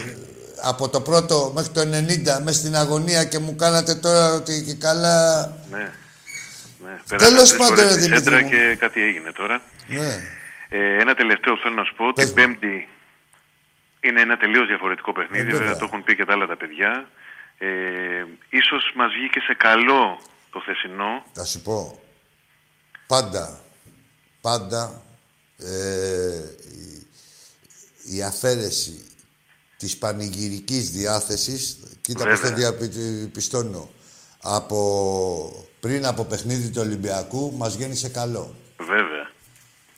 από το πρώτο μέχρι το 90 μέσα στην αγωνία και μου κάνατε τώρα ότι και καλά. Ναι. ναι. Τέλος Πέρασαν τρεις πάντων, φορές ρε τη Δημήτρη σέντρα μου. και κάτι έγινε τώρα. Ναι. Ε, ένα τελευταίο που θέλω να σου πω. Την Πέμπτη είναι ένα τελείως διαφορετικό παιχνίδι. Ε, βέβαια. βέβαια το έχουν πει και τα άλλα τα παιδιά. Ε, ίσως μας βγήκε σε καλό το θεσινό. Θα σου πω. Πάντα, πάντα ε, η, η αφαίρεση της πανηγυρικής διάθεσης, κοίτα πώς το Βέβαια. διαπιστώνω, από, πριν από παιχνίδι του Ολυμπιακού, μας βγαίνει σε καλό. Βέβαια.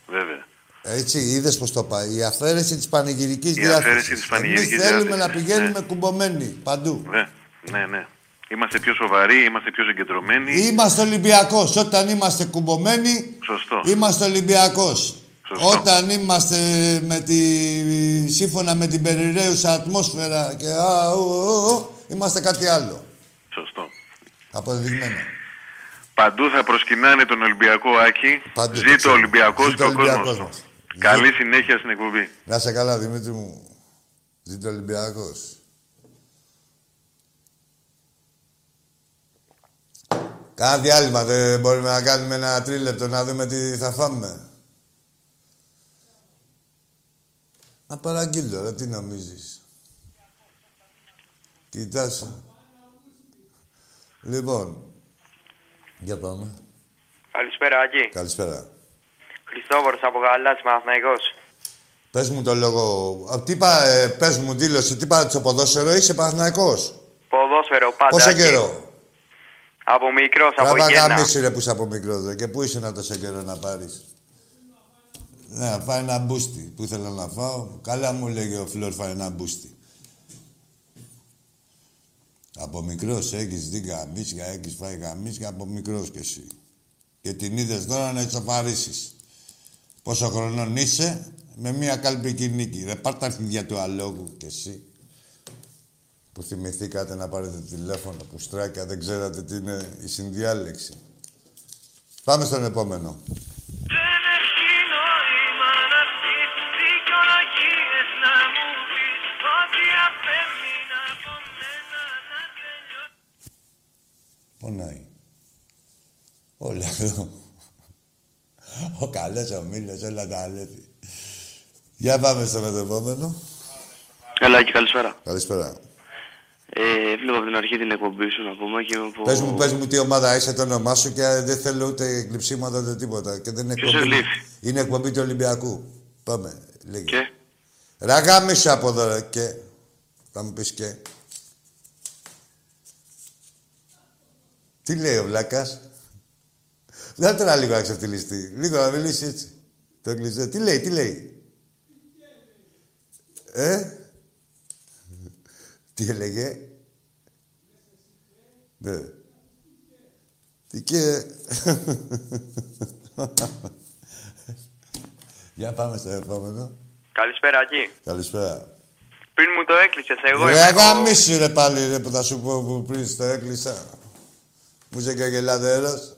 Βέβαια. Έτσι, είδες πώς το πάει. Η αφαίρεση της πανηγυρικής Η διάθεσης. αφαίρεση της πανηγυρικής θέλουμε να διάθεσης, πηγαίνουμε κουμπωμένοι παντού. Βε, ναι, ναι. Είμαστε πιο σοβαροί, είμαστε πιο συγκεντρωμένοι. Είμαστε Ολυμπιακός. Όταν είμαστε κουμπωμένοι, Σωστό. είμαστε Ολυμπιακός. Σωστό. Όταν είμαστε με τη, σύμφωνα με την περιραίουσα ατμόσφαιρα και α, ου, ου, ου, είμαστε κάτι άλλο. Σωστό. Αποδεδειγμένο. Παντού θα προσκυνάνε τον Ολυμπιακό Άκη. Παντού, το Ζήτω ξέρω. ο Ολυμπιακός Ζήτω και ο ο Ολυμπιακός κόσμος μας. του. Καλή συνέχεια στην εκπομπή. Να σε καλά, Δημήτρη μου. Ζήτω Ολυμπιακός. Κάνα διάλειμμα, δεν μπορούμε να κάνουμε ένα τρίλεπτο να δούμε τι θα φάμε. Να παραγγείλω, ρε, τι νομίζεις. Κοιτάσαι. Λοιπόν, για πάμε. Καλησπέρα, Άκη. Καλησπέρα. Χριστόφορος από Γαλάτσι, Παναθηναϊκός. Πες μου το λόγο. Α, Τι είπα, ε, πες μου δήλωση, τι είπα στο ποδόσφαιρο, είσαι Παναθηναϊκός; Ποδόσφαιρο, πάντα. Πόσο Άκη. καιρό; Από μικρός, από Τραβά γέννα. γαμίσου ρε που είσαι από μικρός δε. Και πού είσαι να τόσο καιρό να πάρεις. Ναι, να φάει ένα μπούστι. Πού ήθελα να φάω. Καλά μου λέγε ο Φλόρ, φάει ένα μπούστι. Από μικρός έχεις δει γαμίσια, έχεις φάει γαμίσια από μικρός κι εσύ. Και την είδες τώρα να εξαφαρίσεις. Πόσο χρονών είσαι, με μία καλπική νίκη. Ρε πάρ' τα αρχίδια του αλόγου κι εσύ. Που θυμηθήκατε να πάρετε τηλέφωνο, που στράκια, δεν ξέρατε τι είναι η συνδιάλεξη. Πάμε στον επόμενο. Πονάει. Όλα εδώ. Ο καλός ο Μήλος, όλα τα αλέθη. Για πάμε στον επόμενο. Έλα, και καλησπέρα. Καλησπέρα. Ε, βλέπω από την αρχή την εκπομπή σου να πούμε και είμαι από... Πες μου, πες μου τι ομάδα είσαι, το όνομά σου και δεν θέλω ούτε κλειψίματα ούτε τίποτα. Και δεν είναι Ποιος εκπομπή. ελήφθη; Είναι εκπομπή του Ολυμπιακού. Πάμε, λέγε. Και; Ραγάμισα από εδώ, ρε, και. Θα μου πεις και. Τι λέει ο Βλάκας; Δεν τώρα λίγο να ξεφτυλιστεί. Λίγο να μιλήσει έτσι. Το κλειστό. Τι λέει, τι λέει; Ε; Τι έλεγε; Ναι. Τι και... Για πάμε στο επόμενο. Καλησπέρα, Άκη. Καλησπέρα. Πριν μου το έκλεισες, εγώ Ρε είμαι ο- γαμίσου ρε πάλι ρε που θα σου πω που πριν το έκλεισα. Μου είσαι και γελαδέρος.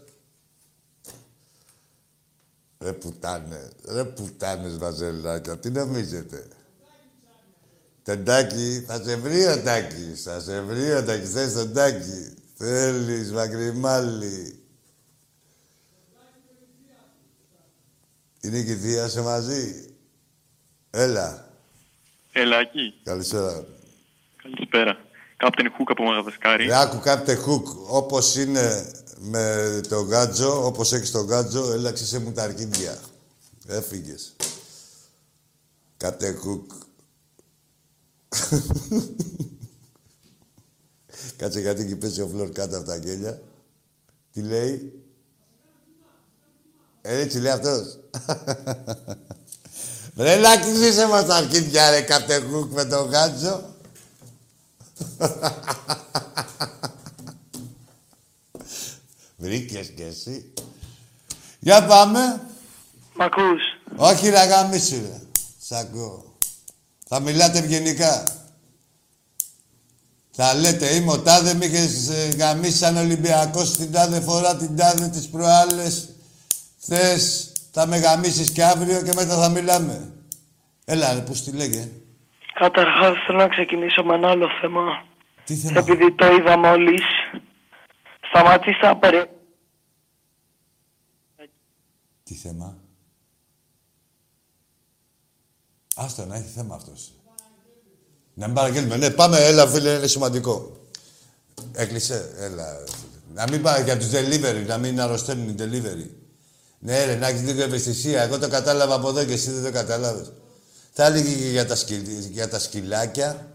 Ρε πουτάνε, ρε πουτάνες βαζελάκια, τι νομίζετε; Τεντάκι, θα σε βρει ο Τάκης, θα σε βρει ο Τάκης, θες τον Τάκη. Θέλεις μακριμάλι. Είναι και η θεία σε μαζί. Έλα. Ελάκι. Καλησπέρα. Καλησπέρα. Κάπτεν Χουκ από Μαγαδασκάρη. Ρε, άκου κάποιτε χουκ. Όπως είναι με το γάτζο, όπως έχεις το γάτζο, έλαξε μου τα αρκίδια. Έφυγες. Κάτε χουκ. Κάτσε γιατί εκεί πέσει ο φλόρ κάτω από τα γέλια. Τι λέει; Ε, έτσι λέει αυτός. Ρε να κλείσε μας τα αρχίδια ρε κατεγούκ με τον γάτζο. Βρήκες κι εσύ. Για πάμε. Μ' ακούς. Όχι ρε γαμίσου ρε. Σ' ακούω. Θα μιλάτε ευγενικά. Θα λέτε είμαι ο τάδε, μη είχες ε, γαμίσει σαν Ολυμπιακός την τάδε φορά, την τάδε τις προάλλες. Θες, θα με γαμίσεις και αύριο και μετά θα μιλάμε. Έλα ρε, πώς τη λέγε. Καταρχάς θέλω να ξεκινήσω με ένα άλλο θέμα. Τι θέμα; Επειδή το είδα μόλις. Σταματήστε να περι... Τι θέμα; Άστα να έχει θέμα αυτός. Να μην παραγγέλνουμε. Ναι, πάμε, έλα φίλε, είναι σημαντικό. Έκλεισε, έλα. φίλε. Να μην πάει για τους delivery, να μην αρρωσταίνουν οι delivery. Ναι, ρε, να έχεις λίγο ευαισθησία. Εγώ το κατάλαβα από εδώ και εσύ δεν το κατάλαβες. Θα έλεγε και για τα, σκυλ- για τα σκυλάκια.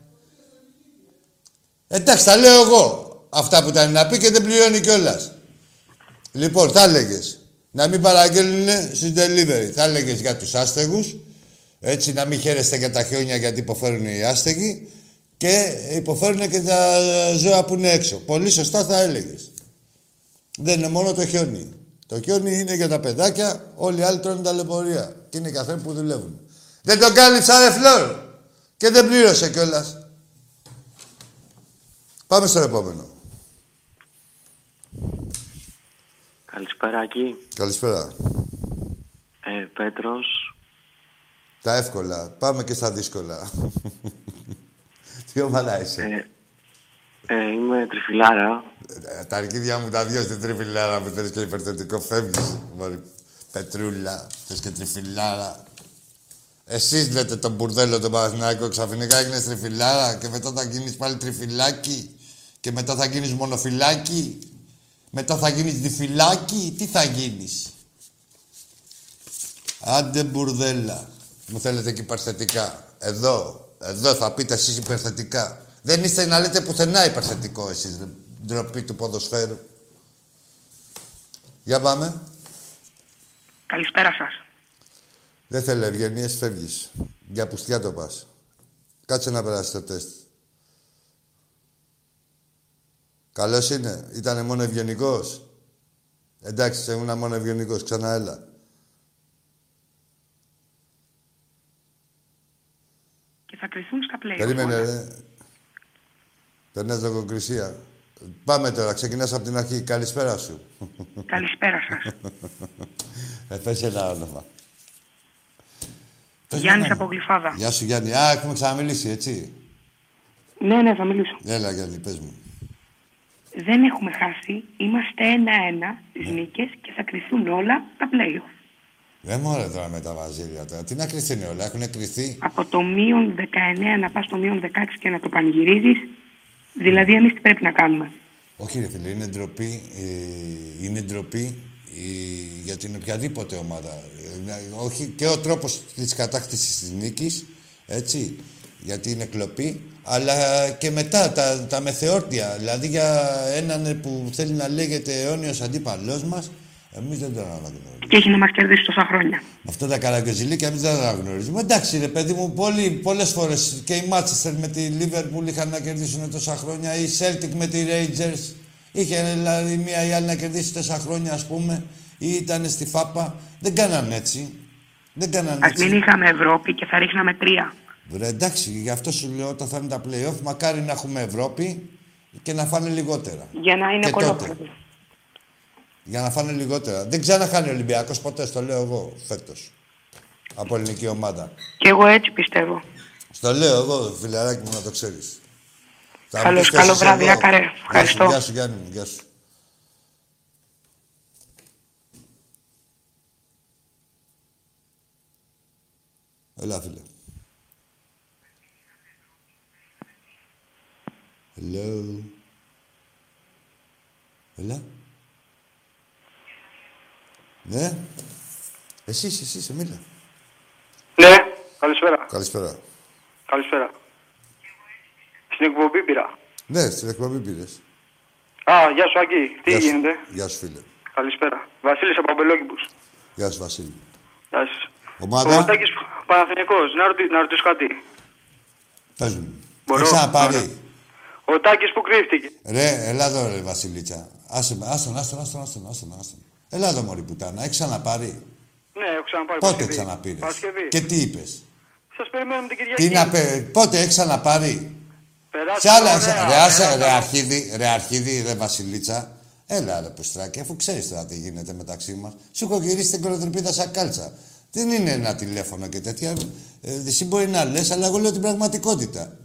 Εντάξει, τα λέω εγώ. Αυτά που ήταν να πει και δεν πληρώνει κιόλας. Λοιπόν, θα έλεγε να μην παραγγέλνουν στους delivery. Θα έλεγε για τους άστεγους. Έτσι, να μην χαίρεστε για τα χιόνια γιατί υποφέρουν οι άστεγοι. Και υποφέρουν και τα ζώα που είναι έξω. Πολύ σωστά θα έλεγες. Δεν είναι μόνο το χιόνι. Το χιόνι είναι για τα παιδάκια, όλοι οι άλλοι τρώνε τα λεπορία. Και είναι καθένα που δουλεύουν. Δεν τον κάλυψα, ρε φλόρ. Και δεν πλήρωσε κιόλας. Πάμε στο επόμενο. Καλησπέρα, Ακή. Καλησπέρα. Ε, Πέτρος. Τα εύκολα. Πάμε και στα δύσκολα. Τι ομάδα είσαι. Ε, ε, είμαι τριφυλάρα. Ε, Τα αρκίδια μου τα δύο στην τριφυλάρα που θέλεις και υπερθετικό φεύγεις. Μωρή Πετρούλα, θες και τριφυλάρα. Εσείς λέτε τον μπουρδέλο τον Παναθηναϊκό ξαφνικά έγινες τριφυλάρα και μετά θα γίνεις πάλι τριφυλάκι και μετά θα γίνεις μονοφυλάκι. Μετά θα γίνεις διφυλάκι. Τι θα γίνεις; Άντε μπουρδέλα. Μου θέλετε και υπερθετικά. Εδώ. Εδώ θα πείτε εσείς υπερθετικά. Δεν είστε να λέτε πουθενά υπερθετικό εσείς. ρε. Ντροπή του ποδοσφαίρου. Για πάμε. Καλησπέρα σας. Δεν θέλω ευγενίες, φεύγεις. Για πουστιά το πας. Κάτσε να περάσει το τεστ. Καλός είναι. Ήτανε μόνο ευγενικός. Εντάξει, ήμουν μόνο ευγενικός. Ξανά έλα. Θα κρυθούν στα play. Περίμενε, ρε. Περνάς λογοκρισία. Πάμε τώρα. Ξεκινάς από την αρχή. Καλησπέρα σου. Καλησπέρα σας. ε, πες ένα όνομα. Πες Γιάννης ένα από Γλυφάδα. Γεια σου, Γιάννη. Α, έχουμε ξαναμιλήσει, έτσι. Ναι, ναι, θα μιλήσω. Έλα, Γιάννη, πες μου. Δεν έχουμε χάσει. Είμαστε ένα-ένα τις Ναι. νίκες και θα κρυθούν όλα τα play Δεν μωρέ τώρα με τα βαζίλια τώρα. Τι να κρυθεί είναι όλα. Έχουν κρυθεί. Από το μείον 19 να πας στο μείον 16 και να το πανηγυρίζεις. Δηλαδή, εμείς τι πρέπει να κάνουμε; Όχι, ρε φίλε, είναι ντροπή. ε, είναι ντροπή ε, για την οποιαδήποτε ομάδα. Ε, να- όχι και ο τρόπος της κατάκτησης της νίκης, έτσι, γιατί είναι κλοπή, αλλά και μετά τα, τα μεθεόρτια. Δηλαδή για έναν που θέλει να λέγεται αιώνιος αντίπαλός μας, εμείς δεν τον αναγνωρίζουμε. Και έχει να μας κερδίσει τόσα χρόνια. Με αυτά τα καραγκιόζηλίκια εμείς δεν τα αναγνωρίζουμε. Εντάξει ρε παιδί μου, πολύ, πολλές φορές και οι Μάτσεστερ με τη Λίβερπουλ είχαν να κερδίσουν τόσα χρόνια, η Celtic με τη Rangers είχε δηλαδή μία ή άλλη να κερδίσει τόσα χρόνια ας πούμε, ή ήταν στη ΦΑΠΑ. Δεν κάνανε έτσι. Δεν κάνανε Ας έτσι. μην είχαμε Ευρώπη και θα ρίχναμε τρία. Ρε, εντάξει, γι' αυτό σου λέω όταν θα είναι τα play-off, μακάρι να έχουμε Ευρώπη και να φάνε λιγότερα. Για να είναι Και τότε. κολόπεδο. Για να φάνε λιγότερα. Δεν ξαναχάνει ο Ολυμπιακός ποτέ, στο λέω εγώ φέτος. Από ελληνική ομάδα. Και εγώ έτσι πιστεύω. Στο λέω εγώ, φιλαράκι μου, να το ξέρεις. Θα μου Καλώς, πεις και καλό εσείς βράδυ, εδώ. Άκαρε. Γεια σου, Ευχαριστώ. Γεια σου, Γιάννη μου, γεια σου. Έλα, φίλε. Hello. Έλα. Ναι. Εσύ, εσύ, εσύ, σε μίλα. Ναι, καλησπέρα. Καλησπέρα. Καλησπέρα. Στην εκπομπή πήρα. Ναι, στην εκπομπή πήρες. Α, γεια σου Αγγί. Τι Γεια σου. γίνεται; Γεια σου, φίλε. Καλησπέρα. Βασίλης από Αμπελόκηπους. Γεια σου, Βασίλη. Γεια σας. Ομάδα; Ο Τάκης Παναθηναϊκός. Να, ρωτή, να ρωτήσω κάτι. Πες μου. Μπορώ; Έχεις ξαναπάρει. Ο Τάκης που κρύφτηκε. Ρε, έλα εδώ, ρε, Βασιλίτσα. Άσε με, άστον, άστον, άστον, άστον, άστον, άστον. Έλα εδώ, μωρή πουτάνα. Έχεις ξαναπάρει; Ναι, έχω ξαναπάρει Πότε Παρασκευή. ξαναπήρες; Παρασκευή. Και τι είπες; Σας περιμένουμε την Κυριακή. Τι να πει, πότε έχεις ξαναπάρει; Περάσαμε Σε άλλα, ωραία, σε- ρε, ωραία, άσε, ρε, καλά. αρχίδι, ρε, αρχίδι, ρε, Βασιλίτσα. Έλα, ρε, Πουστράκη, αφού ξέρεις τώρα τι γίνεται μεταξύ μας. Σου έχω γυρίσει την κολοτρυπίδα σαν κάλτσα. Δεν είναι ένα τηλέφωνο και τέτοια. Ε, εσύ μπορεί να λες, αλλά εγώ λέω την πραγματικότητα.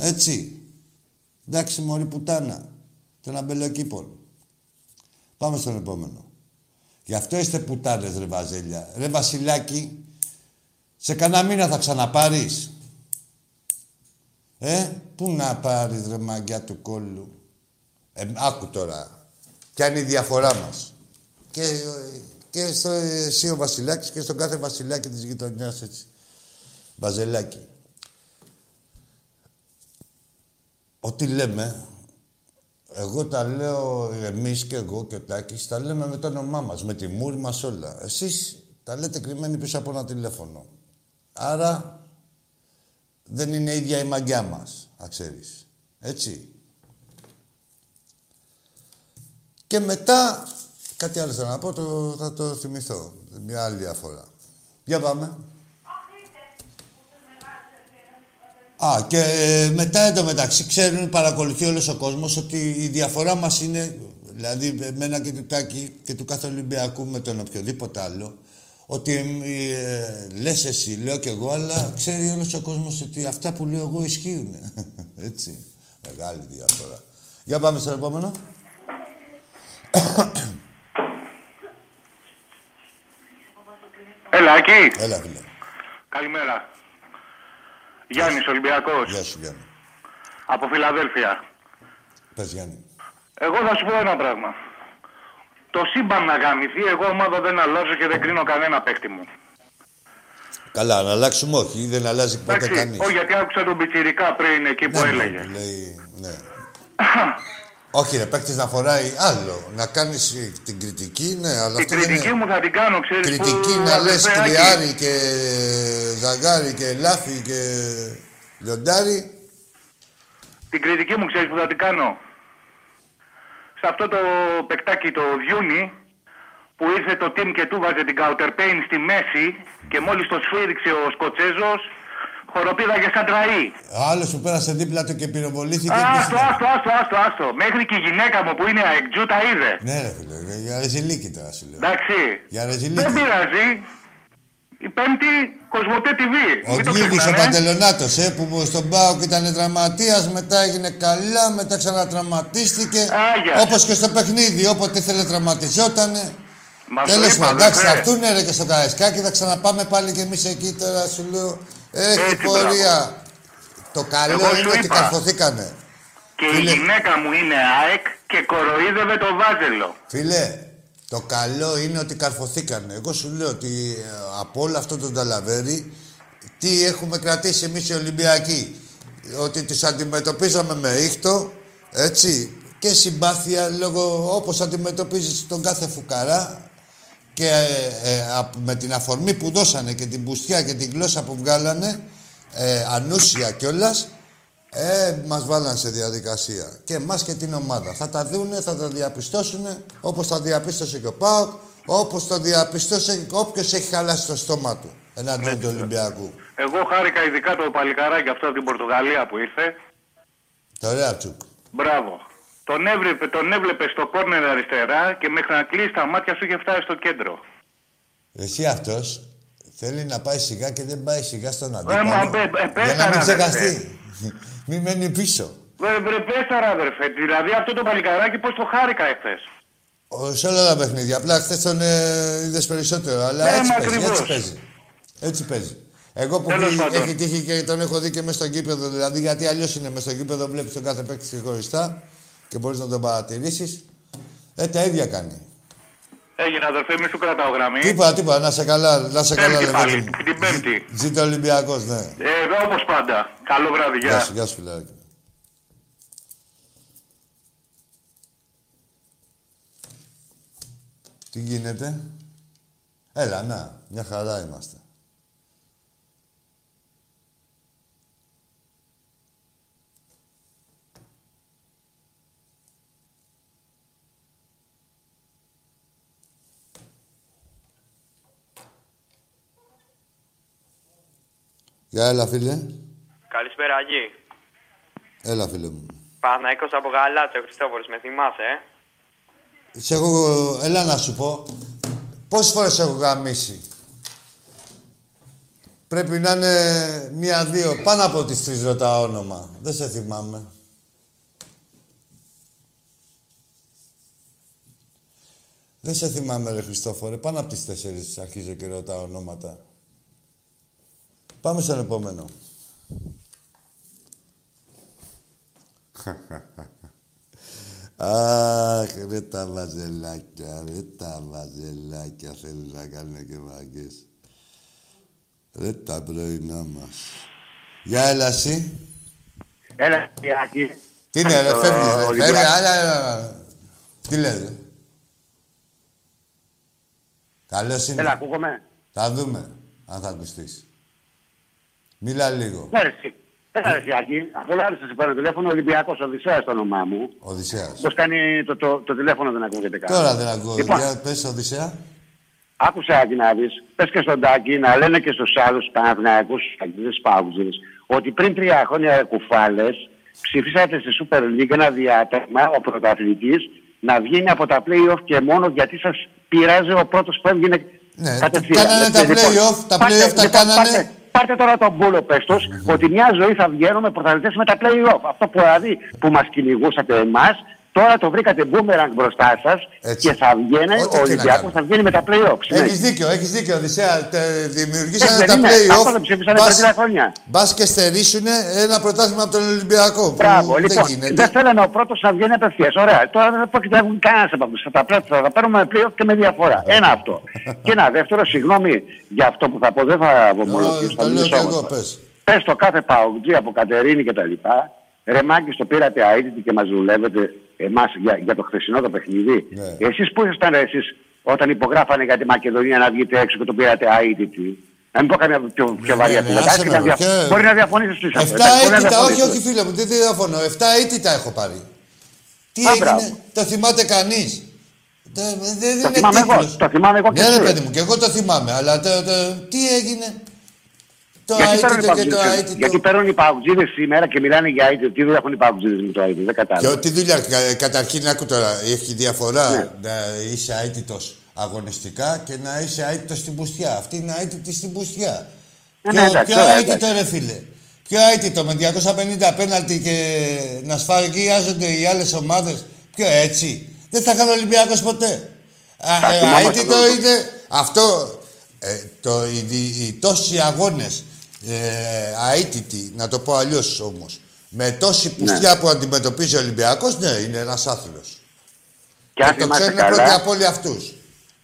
Έτσι. Εντάξει, μωρή πουτάνα. Των αμπελοκήπων. Πάμε στον επόμενο. Γι' αυτό είστε πουτάνες, ρε Βαζέλια. Ρε Βασιλάκη, σε κανένα μήνα θα ξαναπάρεις. Ε, πού να πάρεις ρε μαγκιά του κόλλου. Ε, άκου τώρα. Ποια είναι η διαφορά μας. Και, ε, και στο εσύ ο Βασιλάκης και στον κάθε Βασιλάκη της γειτονιάς έτσι. Βαζελάκη. Ό,τι λέμε, εγώ τα λέω εμείς και εγώ και ο Τάκης, τα λέμε με το όνομά μας, με τη μούρη μας όλα. Εσείς τα λέτε κρυμμένοι πίσω από ένα τηλέφωνο. Άρα δεν είναι ίδια η μαγιά μας, να ξέρεις. Έτσι. Και μετά, κάτι άλλο θέλω να πω, το, θα το θυμηθώ. Μια άλλη διαφορά. Για πάμε. Α, και ε, μετά εντωμεταξύ ξέρουν, παρακολουθεί όλος ο κόσμος ότι η διαφορά μας είναι, δηλαδή εμένα και του Τάκη και του κάθε Ολυμπιακού με τον οποιοδήποτε άλλο, ότι ε, λες εσύ, λέω κι εγώ, αλλά ξέρει όλος ο κόσμος ότι αυτά που λέω εγώ ισχύουν. Έτσι. Μεγάλη διαφορά. Για πάμε στο επόμενο. Έλα, εκεί. Έλα, φίλε. Καλημέρα. Γιάννης Ολυμπιακός. Γεια σου, Γιάννη. Από Φιλαδέλφια. Πες, Γιάννη. Εγώ θα σου πω ένα πράγμα. Το σύμπαν να γαμηθεί, εγώ ομάδα δεν αλλάζω και δεν κρίνω κανένα παίκτη μου. Καλά, να αλλάξουμε όχι, δεν αλλάζει ποτέ Εντάξει, κανείς. όχι γιατί άκουσα τον Πιτσιρικά πριν εκεί που Ναι, έλεγε. που λέει, ναι. όχι, ρε, παίκτης να φοράει άλλο. Να κάνεις ε, την κριτική, ναι, αλλά Την αυτό δεν κριτική είναι... μου θα την κάνω, ξέρεις Κριτική που... να λες αδερφέ, Άκη, κρυάρι και ζαγκάρι και λάφι και λιοντάρι. Την κριτική μου ξέρεις που θα την κάνω. Σε αυτό το παικτάκι το Διούνι που ήρθε το team και του βάζε την counterpain στη μέση και μόλις το σφύριξε ο Σκοτσέζος χοροπήδαγε σαν τραή. Άλλος που πέρασε δίπλα του και πυροβολήθηκε. Άστο, άστο, άστο, άστο, άστο. Μέχρι και η γυναίκα μου που είναι αεκτζού τα είδε. Ναι, ρε φίλε, για- για ρεζιλίκι τώρα σου λέω. Εντάξει. Για Δεν ρεζιλίκι. πειράζει. Η πέμπτη Κοσμοτέ TV. Ο Μην το Γίγης ο ξεχνάμε. Παντελονάτος, ε, που στον Πάοκ ήταν τραυματίας, μετά έγινε καλά, μετά ξανατραυματίστηκε. Άγια. Όπως και στο παιχνίδι, όποτε ήθελε τραυματιζότανε. Μα το Τέλος είπα, πάντων, εντάξει, θα αδερφέ. έρθουνε ρε και στο Καραϊσκάκι, θα ξαναπάμε πάλι κι εμείς εκεί τώρα, σου λέω. Έχει Έτσι, πορεία. Το καλό Εγώ σου είναι ότι είπα. καρφωθήκανε. Και η Φίλε. γυναίκα μου είναι ΑΕΚ και κοροϊδεύε το βάζελο. Φίλε, το καλό είναι ότι καρφωθήκανε. Εγώ σου λέω ότι ε, από όλο αυτό το ταλαβέρι, τι έχουμε κρατήσει εμείς οι Ολυμπιακοί; Ότι τους αντιμετωπίζαμε με ήχτο, έτσι, και συμπάθεια λόγω όπως αντιμετωπίζεις τον κάθε φουκαρά και ε, ε, απ- με την αφορμή που δώσανε και την πουστιά και την γλώσσα που βγάλανε, ε, ανούσια κιόλας, ε, μας βάλαν σε διαδικασία. Και εμάς και την ομάδα. Θα τα δούνε, θα τα διαπιστώσουν, όπως τα διαπίστωσε και ο ΠΑΟΚ, όπως το διαπιστώσε όποιος έχει χαλάσει το στόμα του εναντίον του Ολυμπιακού. Εγώ χάρηκα ειδικά το παλικαράκι αυτό από την Πορτογαλία που ήρθε. Το ωραία τσουκ. Μπράβο. Τον έβλεπε, τον έβλεπε στο κόρνερ αριστερά και μέχρι να κλείσει τα μάτια σου είχε φτάσει στο κέντρο. Εσύ αυτός θέλει να πάει σιγά και δεν πάει σιγά στον μα, αντίπαλο. μπε- μπε- πες για να τα, μην ρε, ξεχαστεί. μην μένει πίσω. Βρε, βρε πες τα, ρε, αδερφέ. Δηλαδή αυτό το παλικαράκι πώς το χάρηκα εχθές. Ο- Σε όλα τα παιχνίδια. Απλά χθες τον ε, είδες περισσότερο. Αλλά Ναι, έτσι, μα παίζει, ακριβώς. έτσι παίζει. Έτσι παίζει. Εγώ που Τέλος έχει, πάντων. έχει τύχει και τον έχω δει και μέσα στο γήπεδο, δηλαδή γιατί αλλιώς είναι μέσα στο γήπεδο, βλέπεις τον κάθε παίκτη ξεχωριστά και μπορείς να τον παρατηρήσεις. Ε, τα ίδια κάνει. Έγινε αδερφέ, μη σου κρατάω γραμμή. Τίποτα, τίποτα, να σε καλά, να σε καλά, Πέμπτη ρε πάλι, παιδί μου. την πέμπτη. Ζήτω Ολυμπιακός, ναι. Ε, εδώ όπως πάντα. Καλό βράδυ, Γεια γεια. σου, γεια σου, φιλαράκι. Τι γίνεται; Έλα, να. Μια χαρά είμαστε. Γεια, έλα, φίλε. Καλησπέρα, Αγί. Έλα, φίλε μου. Παναϊκός από Γαλάτσιο, Χριστόφορος, με θυμάσαι, ε; Σε έχω... Έλα να σου πω. Πόσες φορές έχω γαμίσει; Πρέπει να είναι μία-δύο. Πάνω από τις τρεις ρωτάω όνομα. Δεν σε θυμάμαι. Δεν σε θυμάμαι, ρε Χριστόφορε. Πάνω από τις τέσσερις αρχίζω και ρωτάω ονόματα. Πάμε στον επόμενο. Αχ, ρε τα βαζελάκια, ρε τα βαζελάκια θέλουν να κάνουν και βαγκές. Ρε τα πρωινά μας. Γεια, έλα εσύ. Έλα, Ιάκη. Τι είναι, ρε, Στο φεύγεις, ρε. Ολυμπιακό. Φεύγει, άλλα, άλλα. Τι λες, ρε. Καλώς είναι. Έλα, ακούγομαι. Θα δούμε, αν θα ακουστείς. Μίλα λίγο. Ναι, ρε, εσύ. Έλα, ρε, Ιάκη. Από Λάρισα σε παίρνω τηλέφωνο, Ολυμπιακός Οδυσσέας το όνομά μου. Οδυσσέας. Πώς κάνει το, το, το τηλέφωνο δεν ακούγεται κάτι. Τώρα δεν ακούω. Λοιπόν, Για πες, Οδυσσέα. άκουσε Άκη να δεις, πες και στον Τάκη να λένε και στους άλλους Παναθηναϊκούς, Αγγλίδες Πάουζες, ότι πριν τρία χρόνια κουφάλες ψηφίσατε στη Super League ένα διάταγμα, ο πρωταθλητής, να βγαίνει από τα play-off και μόνο γιατί σας πειράζει ο πρώτος που έβγαινε Ναι, κατευθείαν. κάνανε τα Λοιπόν, play-off, τα πάρτε- play-off τα λοιπόν, κάνανε. Πάρτε, πάρτε τώρα τον μπούλο πες τους, ότι μια ζωή θα βγαίνουμε πρωταθλητές με τα play-off. Αυτό που δηλαδή που μας κυνηγούσατε εμάς, τώρα το βρήκατε boomerang μπροστά σας και θα βγαίνει, Ό,τι ο και να Ολυμπιακός κάνουμε. θα βγαίνει με τα play-off. Έχεις δίκιο, έχεις δίκιο, Οδυσσέα. Τε- Δημιουργήσανε Έτσι τα δεν είναι. Αυτό play-off. δεν ψήφισανε πριν τρία χρόνια. Μπας και στερήσουνε ένα πρωτάθλημα από τον Ολυμπιακό. που Μπράβο, δεν λοιπόν. γίνεται. Δεν θέλανε ο πρώτος να βγαίνει απευθείας. Ωραία. Τώρα δεν πρόκειται να βγουν κανένας από αυτούς. Θα τα πρέπει θα τα παίρνουμε με πλοίο και με διαφορά. Ένα αυτό. και ένα δεύτερο, συγγνώμη για αυτό που θα πω, δεν θα βομολογήσω. Το λέω κι εγώ, πες. Πες το κάθε παουτζή από Κατερίνη και τα λοιπά. Ρε Μάκης, το πήρατε αίτητη και μας δουλεύετε εμάς για, για το χθεσινό το παιχνίδι. Ναι. Εσείς που ήσασταν εσείς όταν υπογράφανε για τη Μακεδονία να βγείτε έξω και το πήρατε αίτητη. Να μην πω καμία πιο, πιο βαριά ναι, κουβέντα. άσε Άσχετα με, δια- και- Μπορεί να διαφωνήσεις τι Εφτά ήττα, όχι, όχι φίλε μου, δεν διαφωνώ. Εφτά ήττα έχω πάρει. Τι Α, έγινε, μπράβο. το θυμάται κανείς; Δεν δεν Το είναι θυμάμαι εγώ, τίτλος. το θυμάμαι εγώ και Ναι, ρε εσύ. παιδί μου, και εγώ το θυμάμαι, αλλά το, το, τι έγινε; Το Γιατί παίρνουν οι αίτητο και το παγκοτζίδες- αίτητο. Γιατί παίρνουν οι παγκοτζίδες σήμερα και μιλάνε για αίτητο. Τι δουλειά έχουν οι παγκοτζίδες με το αίτητο. Δεν Και κατάλαβα. ό,τι δουλειά, κα- καταρχήν άκου τώρα, έχει διαφορά Ναι. να είσαι αίτητος αγωνιστικά και να είσαι αίτητος στην πουστιά. Αυτή είναι αίτητη στην πουστιά. Ναι, Ποιο, ναι, εντάξει, ποιο ωραία, αίτητο ρε φίλε. Ποιο αίτητο με 250 πέναλτι και να σφαγιάζονται οι άλλες ομάδες. Ποιο έτσι. Δεν θα κάνει ο Ολυμπιακός ποτέ. Α, Τα ε, θυμάμαι αίτητο αυτό. είναι αυτό. Ε, το, οι, οι, οι τόσοι αγώνες ε, αίτητοι, να το πω αλλιώς όμως, με τόση πουστιά που αντιμετωπίζει ο Ολυμπιακός, ναι, είναι ένας άθλος. Και αν το θυμάσαι ξέρουν πρώτοι καλά, από όλοι αυτούς.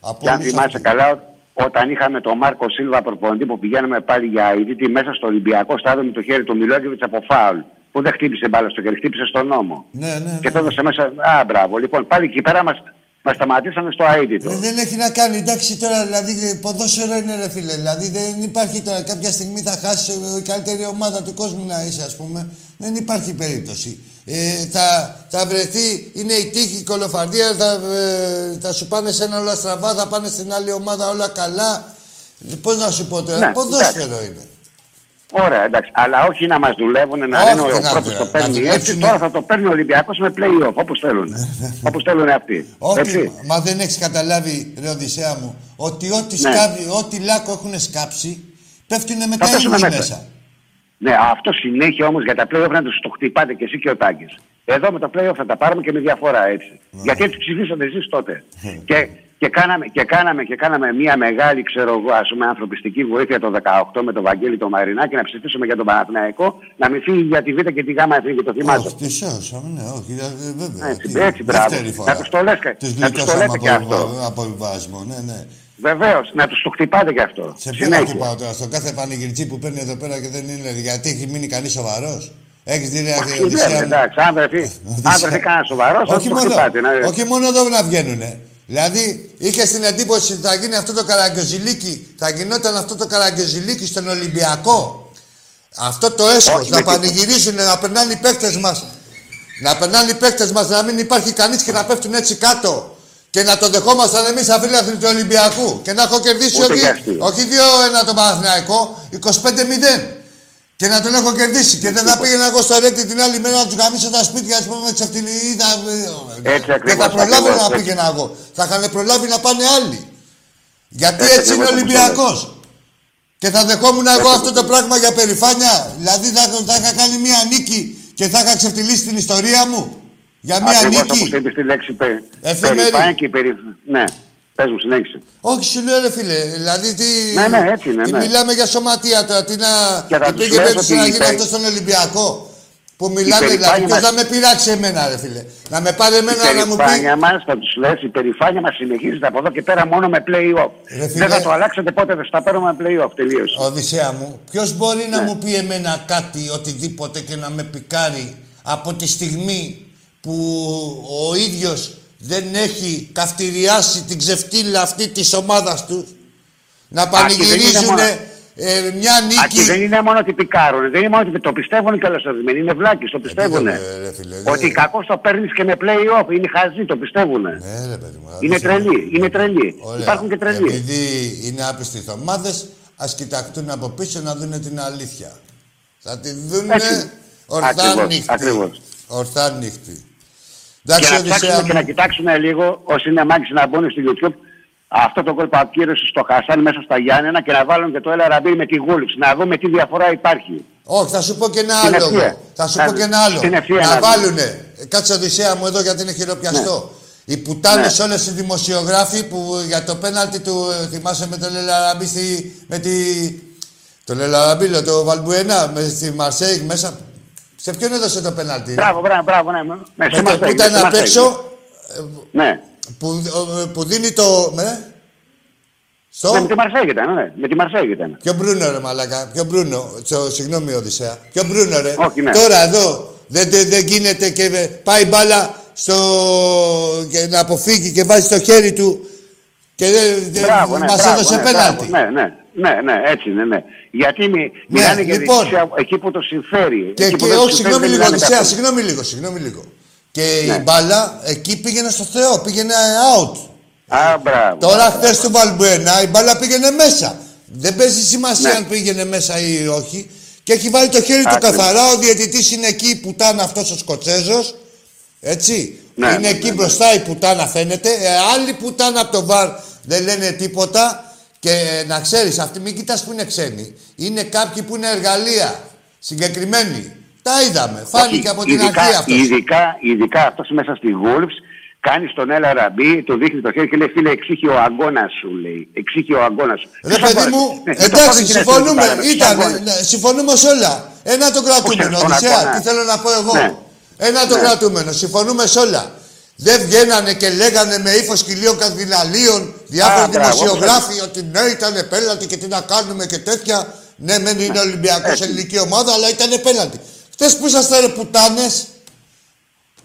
Από και αν όλους θυμάσαι αυτούς. καλά, όταν είχαμε τον Μάρκο Σίλβα προπονητή που πηγαίναμε πάλι για αίτητη μέσα στο Ολυμπιακό στάδιο με το χέρι του Μιλόγεβιτς από φάουλ. Που δεν χτύπησε μπάλα στο χέρι, χτύπησε στον νόμο. Ναι, ναι, Και το έδωσε μέσα. Α, μπράβο. Λοιπόν, πάλι εκεί πέρα μας μας σταματήσανε στο αίτητο. Ε, Δεν έχει να κάνει, εντάξει τώρα, δηλαδή ποδόσφαιρο είναι ρε φίλε. Δηλαδή δεν υπάρχει τώρα, κάποια στιγμή θα χάσει η καλύτερη ομάδα του κόσμου να είσαι, ας πούμε. Δεν υπάρχει περίπτωση. Ε, θα, θα βρεθεί, είναι η τύχη, η κολοφαρδία, θα, ε, θα σου πάνε σε ένα όλα στραβά, θα πάνε στην άλλη ομάδα όλα καλά. Ε, Πώς να σου πω τώρα, Ναι, ποδόσφαιρο είναι. Ωραία, εντάξει. Αλλά όχι να μας δουλεύουν, να Όχι, λένε ο να πρώτο δουλεύουν. το Να παίρνει έτσι, δουλέψουν. τώρα θα το παίρνει ο Ολυμπιακός με play-off, όπως θέλουν. όπως θέλουν αυτοί. Όχι, Έτσι. μα δεν έχεις καταλάβει, ρε Οδυσσέα μου, ότι ό,τι, Ναι. σκάβει, ό,τι λάκκο έχουν σκάψει, πέφτουν Θα μετά πέσουν οι μέσα. μέσα. μέσα. Ναι, αυτό συνέχεια όμως για τα play-off να τους το χτυπάτε και εσύ και ο Τάκης. Εδώ με το play-off θα τα πάρουμε και με διαφορά έτσι. Γιατί έτσι ψηφίσατε εσείς τότε. και, και, κάναμε, και, κάναμε, και κάναμε μια μεγάλη, ξέρω εγώ, ας πούμε, ανθρωπιστική βοήθεια το 18 με τον Βαγγέλη τον Μαρινάκη να ψηφίσουμε για τον Παναθηναϊκό να μην φύγει για τη Β και τη Γ εθνική. Το θυμάσαι. Όχι, τις σώσαμε, ναι, όχι, ε, βέβαια. Έτσι, Τι, έτσι, μπράβο. δεύτερη φορά. Να τους το λες και- Τους να τους το γλιτώσαμε λέτε και από, αυτό. από εμβάσμο, ναι, ναι. Βεβαίως, να τους το χτυπάτε κι αυτό. Σε ποιον να χτυπάω τώρα, στον κάθε πανηγυρτζή που παίρνει εδώ πέρα και δεν είναι, γιατί έχει μείνει κανείς σοβαρός; Έχεις δει ρε Όχι, Οδυσσέα ναι, μου. εντάξει, αν βρεθεί, αν βρεθεί κανένας σοβαρός, θα όχι, το μόνο, χτυπάτε. ναι. όχι μόνο εδώ να βγαίνουνε. Δηλαδή, είχες την εντύπωση ότι θα γίνει αυτό το καραγκιοζηλίκι, θα γινόταν αυτό το καραγκιοζηλίκι στον Ολυμπιακό; Αυτό το έσχος, Όχι, να με πανηγυρίσουν, να περνάνε οι παίκτες μας. Να περνάνε οι παίκτες μας, να μην υπάρχει κανείς και να πέφτουν έτσι κάτω. Και να το δεχόμασταν εμείς αφίλαθλοι του Ολυμπιακού. Και να έχω κερδίσει Ούτε όχι, για αστείο. όχι 2-1 το Παναθηναϊκό, 25-0. Και να τον έχω κερδίσει. Και δεν θα πήγαινα εγώ στο ρέκτη την άλλη μέρα να του γαμίσω τα σπίτια, ας πούμε, τσεφτιλίδα. Έτσι Δεν ακριβώς, θα προλάβαινα ακριβώς, να έτσι. πήγαινα εγώ. Θα είχαν προλάβει να πάνε άλλοι. Γιατί Έτσι έτσι είναι ο ακριβώς, όπως Ολυμπιακό. Και θα δεχόμουν εγώ αυτό το πράγμα για περηφάνεια. Δηλαδή θα, θα είχα κάνει μία νίκη και θα είχα ξεφτυλίσει την ιστορία μου. Για μία Ακριβώς νίκη. όπως είπες τη λέξη πε, Εφημερή. περηφάνεια και περι... Ναι, πες μου, συνέχισε. Όχι, σου λέω ρε φίλε. Δηλαδή τι. Ναι, ναι, έτσι είναι, τι ναι. μιλάμε για σωματεία τώρα. Τι να. Και θα τι τους πήγε λες πέτυχε ότι να η γίνει περι- αυτό στον Ολυμπιακό. Που μιλάνε δηλαδή. περηφάνεια Ποιος μας- να με πειράξει εμένα, ρε φίλε. Να με πάρει Η εμένα να μου πει. περηφάνεια μας, θα τους λες, η περηφάνεια μας συνεχίζεται από εδώ και πέρα μόνο με play-off. Ρε φίλε. Δεν θα το αλλάξετε πότε δεν θα παίρνουμε play-off, τελείωσε. Οδυσσέα μου, ποιος μπορεί Ναι. να μου πει εμένα κάτι, οτιδήποτε και να με πικάρει από τη στιγμή που ο ίδιος δεν έχει καυτηριάσει την ξεφτύλα αυτή της ομάδας τους να Άκη, δεν είναι πανηγυρίζουν μόνο- ε, μια Άκη, νίκη. δεν είναι μόνο ότι πικάρουν, δεν είναι μόνο ότι το πιστεύουν και ορισμένοι, είναι βλάκες, το πιστεύουν. Ε, ρε φίλε, Ότι κακό το παίρνεις και με play-off, είναι χαζί, το πιστεύουν. Ναι, ρε παιδί μου. Είναι άδεισε τρελή, με. είναι τρελή. Ωραία. Υπάρχουν και τρελοί. Επειδή είναι άπιστοι ομάδες, ας κοιταχτούν από πίσω να δουν την αλήθεια. Θα τη δούνε Έτσι. ορθά Ακριβώς, νύχτη. ακριβώς. Ορθά νύχτη. Και Εντάξει, να Οδυσσέα ψάξουμε και μου. να κοιτάξουμε λίγο, όσοι είναι μάγκες να μπουν στο YouTube, αυτό το κόλπο ακύρωση στο Χασάν μέσα στα Γιάννενα και να βάλουν και το Έλα Ραμπί με τη Γούλφς, να δούμε τι διαφορά υπάρχει. Όχι, θα σου πω και ένα Στην άλλο. ευθεία. εγώ. Θα σου Θα- πω και ένα άλλο. στην ευθεία να να δούμε. βάλουνε. ε, Κάτσε Οδυσσέα μου εδώ γιατί είναι χειροπιαστό. Οι πουτάνες Ναι. όλες οι δημοσιογράφοι που για το πέναλτι του ε, θυμάσαι με τον Λελαραμπή στη, με τη... Το Λελαραμπή, λέω, το Βαλμπουένα, με, στη Μαρσέικ μέσα. Σε ποιον έδωσε το πέναλτι; Μπράβο, μπράβο, μπράβο, ναι. ναι, Με σε το μας που έγινε, ήταν σε μας απ' έξω, έγινε. Ναι. που, ο- που δίνει το... Με, στο... Ναι, με τη Μαρσέγ ήταν, ναι. Με τη Μαρσέγ ήταν. Ποιο Μπρούνο ρε μαλάκα, ποιο Μπρούνο, Τσο, συγγνώμη Οδυσσέα, ποιο Μπρούνο ρε. Όχι, ναι. Τώρα εδώ δεν, δεν, δεν γίνεται και ε, πάει μπάλα στο... και να αποφύγει και βάζει το χέρι του και δεν, δεν Μπράβο, ναι, μας μπράβο, έδωσε ναι, πέναλτι. μπράβο, Ναι, ναι, ναι, ναι, έτσι είναι, ναι. Γιατί μι, μιλάνε για λοιπόν. διαιτησία εκεί που το συμφέρει. Και, εκεί που και δεν όχι, τους συγγνώμη συμφέρει, λίγο, δεν μιλάνε Οδυσσέα, καθόλου. συγγνώμη λίγο, συγγνώμη λίγο. Και Ναι. η μπάλα εκεί πήγαινε στο Θεό, πήγαινε out. Α, μπράβο. Τώρα χθες του Βαλμπουένα η μπάλα πήγαινε μέσα. Δεν παίζει σημασία Ναι. αν πήγαινε μέσα ή όχι. Και έχει βάλει το χέρι του Ακριβώς. καθαρά. Ο διαιτητής είναι εκεί η πουτάνα αυτός ο Σκοτσέζος. Έτσι. Ναι, είναι ναι, εκεί ναι, ναι. μπροστά η πουτάνα φαίνεται. Ε, άλλη πουτάνα από το βαρ δεν λένε τίποτα. Και ε, να ξέρεις, αυτοί μην κοιτάς που είναι ξένοι. Είναι κάποιοι που είναι εργαλεία. Συγκεκριμένοι. Τα είδαμε. Φάνηκε Όχι, από την ειδικά, αρχή αυτός. Ειδικά, ειδικά αυτός μέσα στη Wolves κάνει στον Έλα Ραμπί, του δείχνει το χέρι και λέει φίλε εξήχει ο αγώνας σου λέει. Εξήχει ο αγώνας σου. Ρε παιδί μου, Ναι, το εντάξει, πόδι συμφωνούμε. γίνεται στην Ήταν, αγώνες. ναι, συμφωνούμε σε όλα. Ένα το κρατούμενο, στον Οδυσσέα. αγώνα. Τι θέλω να πω εγώ. Ναι. Ένα το Ναι. κρατούμενο. Συμφωνούμε σε όλα. Δεν βγαίνανε και λέγανε με ύφος κυλίων καρδιναλίων διάφοροι Α, μπράβο, δημοσιογράφοι ότι ναι, ήταν πέλατη και τι να κάνουμε και τέτοια. Ναι, μεν είναι Ολυμπιακός Έτσι. ελληνική ομάδα, αλλά ήταν πέλατη. Χθε που ήσασταν ρε πουτάνες,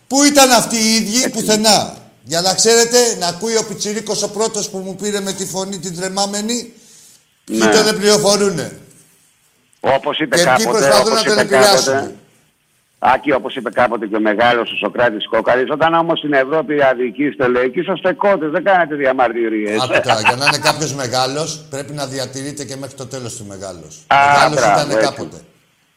πού ήταν αυτοί οι ίδιοι, πουθενά. Για να ξέρετε, να ακούει ο Πιτσιρίκος ο πρώτος που μου πήρε με τη φωνή την τρεμάμενη, ποιοι Ναι. τον πληροφορούνε. Όπως είπε Και ποιοι κάποτε, προσπαθούν όπως να τον είπε επηρεάσουν. Κάποτε, Άκη, όπως είπε κάποτε και ο μεγάλος ο Σοκράτης Κόκαλης, όταν όμως στην Ευρώπη αδικείστε, λέει, και είσαστε κότες, δεν κάνετε διαμαρτυρίες. Άκου τώρα, για να είναι κάποιος μεγάλος, πρέπει να διατηρείται και μέχρι το τέλος του μεγάλος. Α, Μεγάλος μπράβο, ήταν έτσι. κάποτε.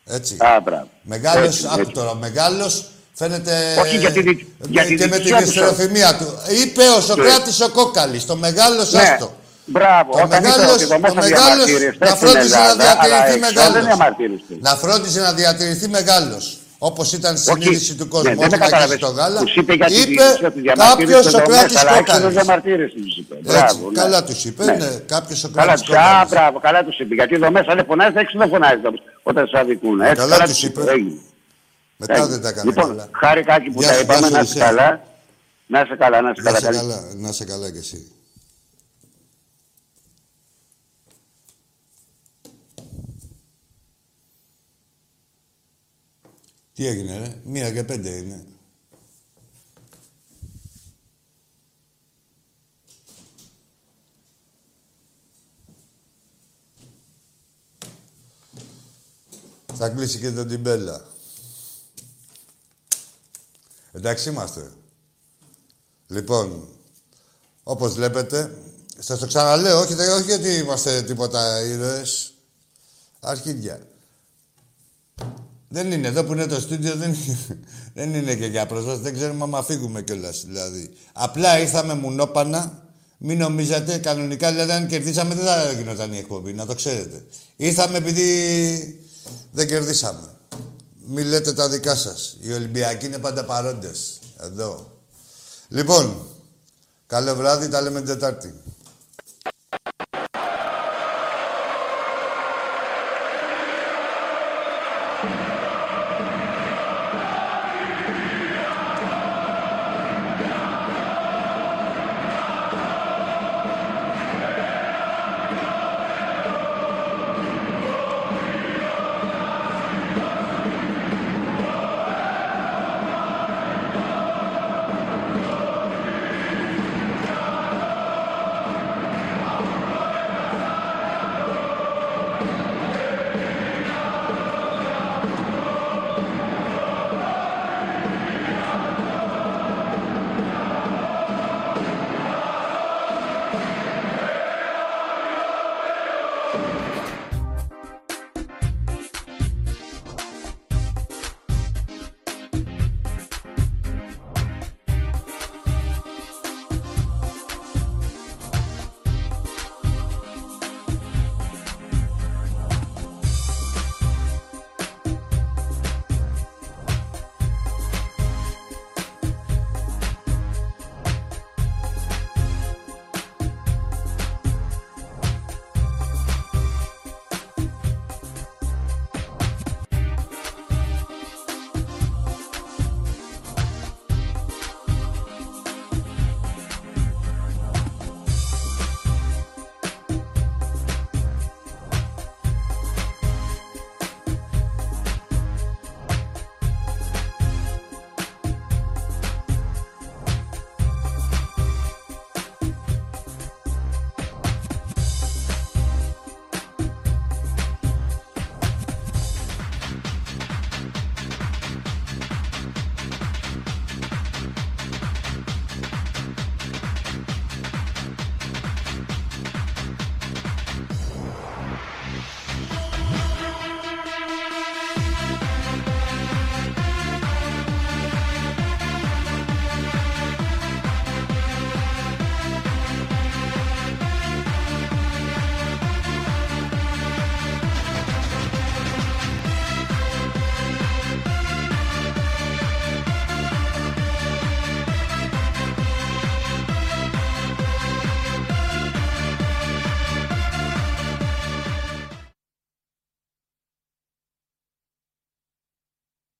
Έτσι. Α, μπράβο. Μεγάλος, Έτσι, άκου έτσι. τώρα, μεγάλος φαίνεται. Όχι, για τη δι- για τη και με την δικιά του ιστεροθυμία του. Είπε ο Σοκράτης ο Κόκαλης, το μεγάλο Ναι. άστο. Μπράβο, Το όταν μεγάλος- είπε ότι εδώ το μέσα μεγάλος διαμαρτύρεστε να στην φρόντιζε να Ελλάδα, αλλά διατηρηθεί έξω μεγάλος. δεν διαμαρτύρεστε. Να φρόντιζε να διατηρηθεί μεγάλος. Όπως ήταν στη Όχι. συνείδηση του κόσμου. Ναι, δεν όχι με να κατάλαβες. αγγίξει το γάλα. Τους είπε για τη είπε διοίκηση ότι κάποιος διαμαρτύρεστε εδώ Σοκράτης μέσα, αλλά έξω δεν Κόκαλη. διαμαρτύρεστε, τους είπε. Έτσι, Μπράβο, ναι. καλά τους είπε, ναι. Κάποιος Καλά Σοκράτης τους, α, Κόκαλης. μπράβο, καλά τους είπε. Γιατί εδώ μέσα δεν φωνάζει, έξω δεν φωνάζει όμως, όταν σας αδικούν. Έτσι, Καλά τους τους είπε. Έγινε. Μετά Έγινε. δεν τα έκανε Λοιπόν, καλά. χάρηκα Άκη που Γεια τα σου, είπαμε, γεια σου, να είσαι Οδυσσέα. καλά. Να είσαι καλά, να είσαι Να καλά. σε καλή- καλά, να σε καλά κι εσύ. Τι έγινε, ρε; Μία και πέντε είναι. Θα κλείσει και τον Τιμπέλα. Εντάξει είμαστε. Λοιπόν, όπως βλέπετε, σας το ξαναλέω, όχι, όχι γιατί είμαστε τίποτα είδες. Αρχίδια. Δεν είναι εδώ που είναι το στούντιο, δεν, είναι- δεν είναι και για προσβάση. Δεν ξέρουμε άμα φύγουμε κιόλας. Δηλαδή. Απλά ήρθαμε μουνόπανα. Μην νομίζατε κανονικά, δηλαδή αν κερδίσαμε δεν θα γινόταν η εκπομπή, να το ξέρετε. Ήρθαμε επειδή δεν κερδίσαμε. Μην λέτε τα δικά σας. Οι Ολυμπιακοί είναι πάντα παρόντες. Εδώ. Λοιπόν, καλό βράδυ, τα λέμε την Τετάρτη.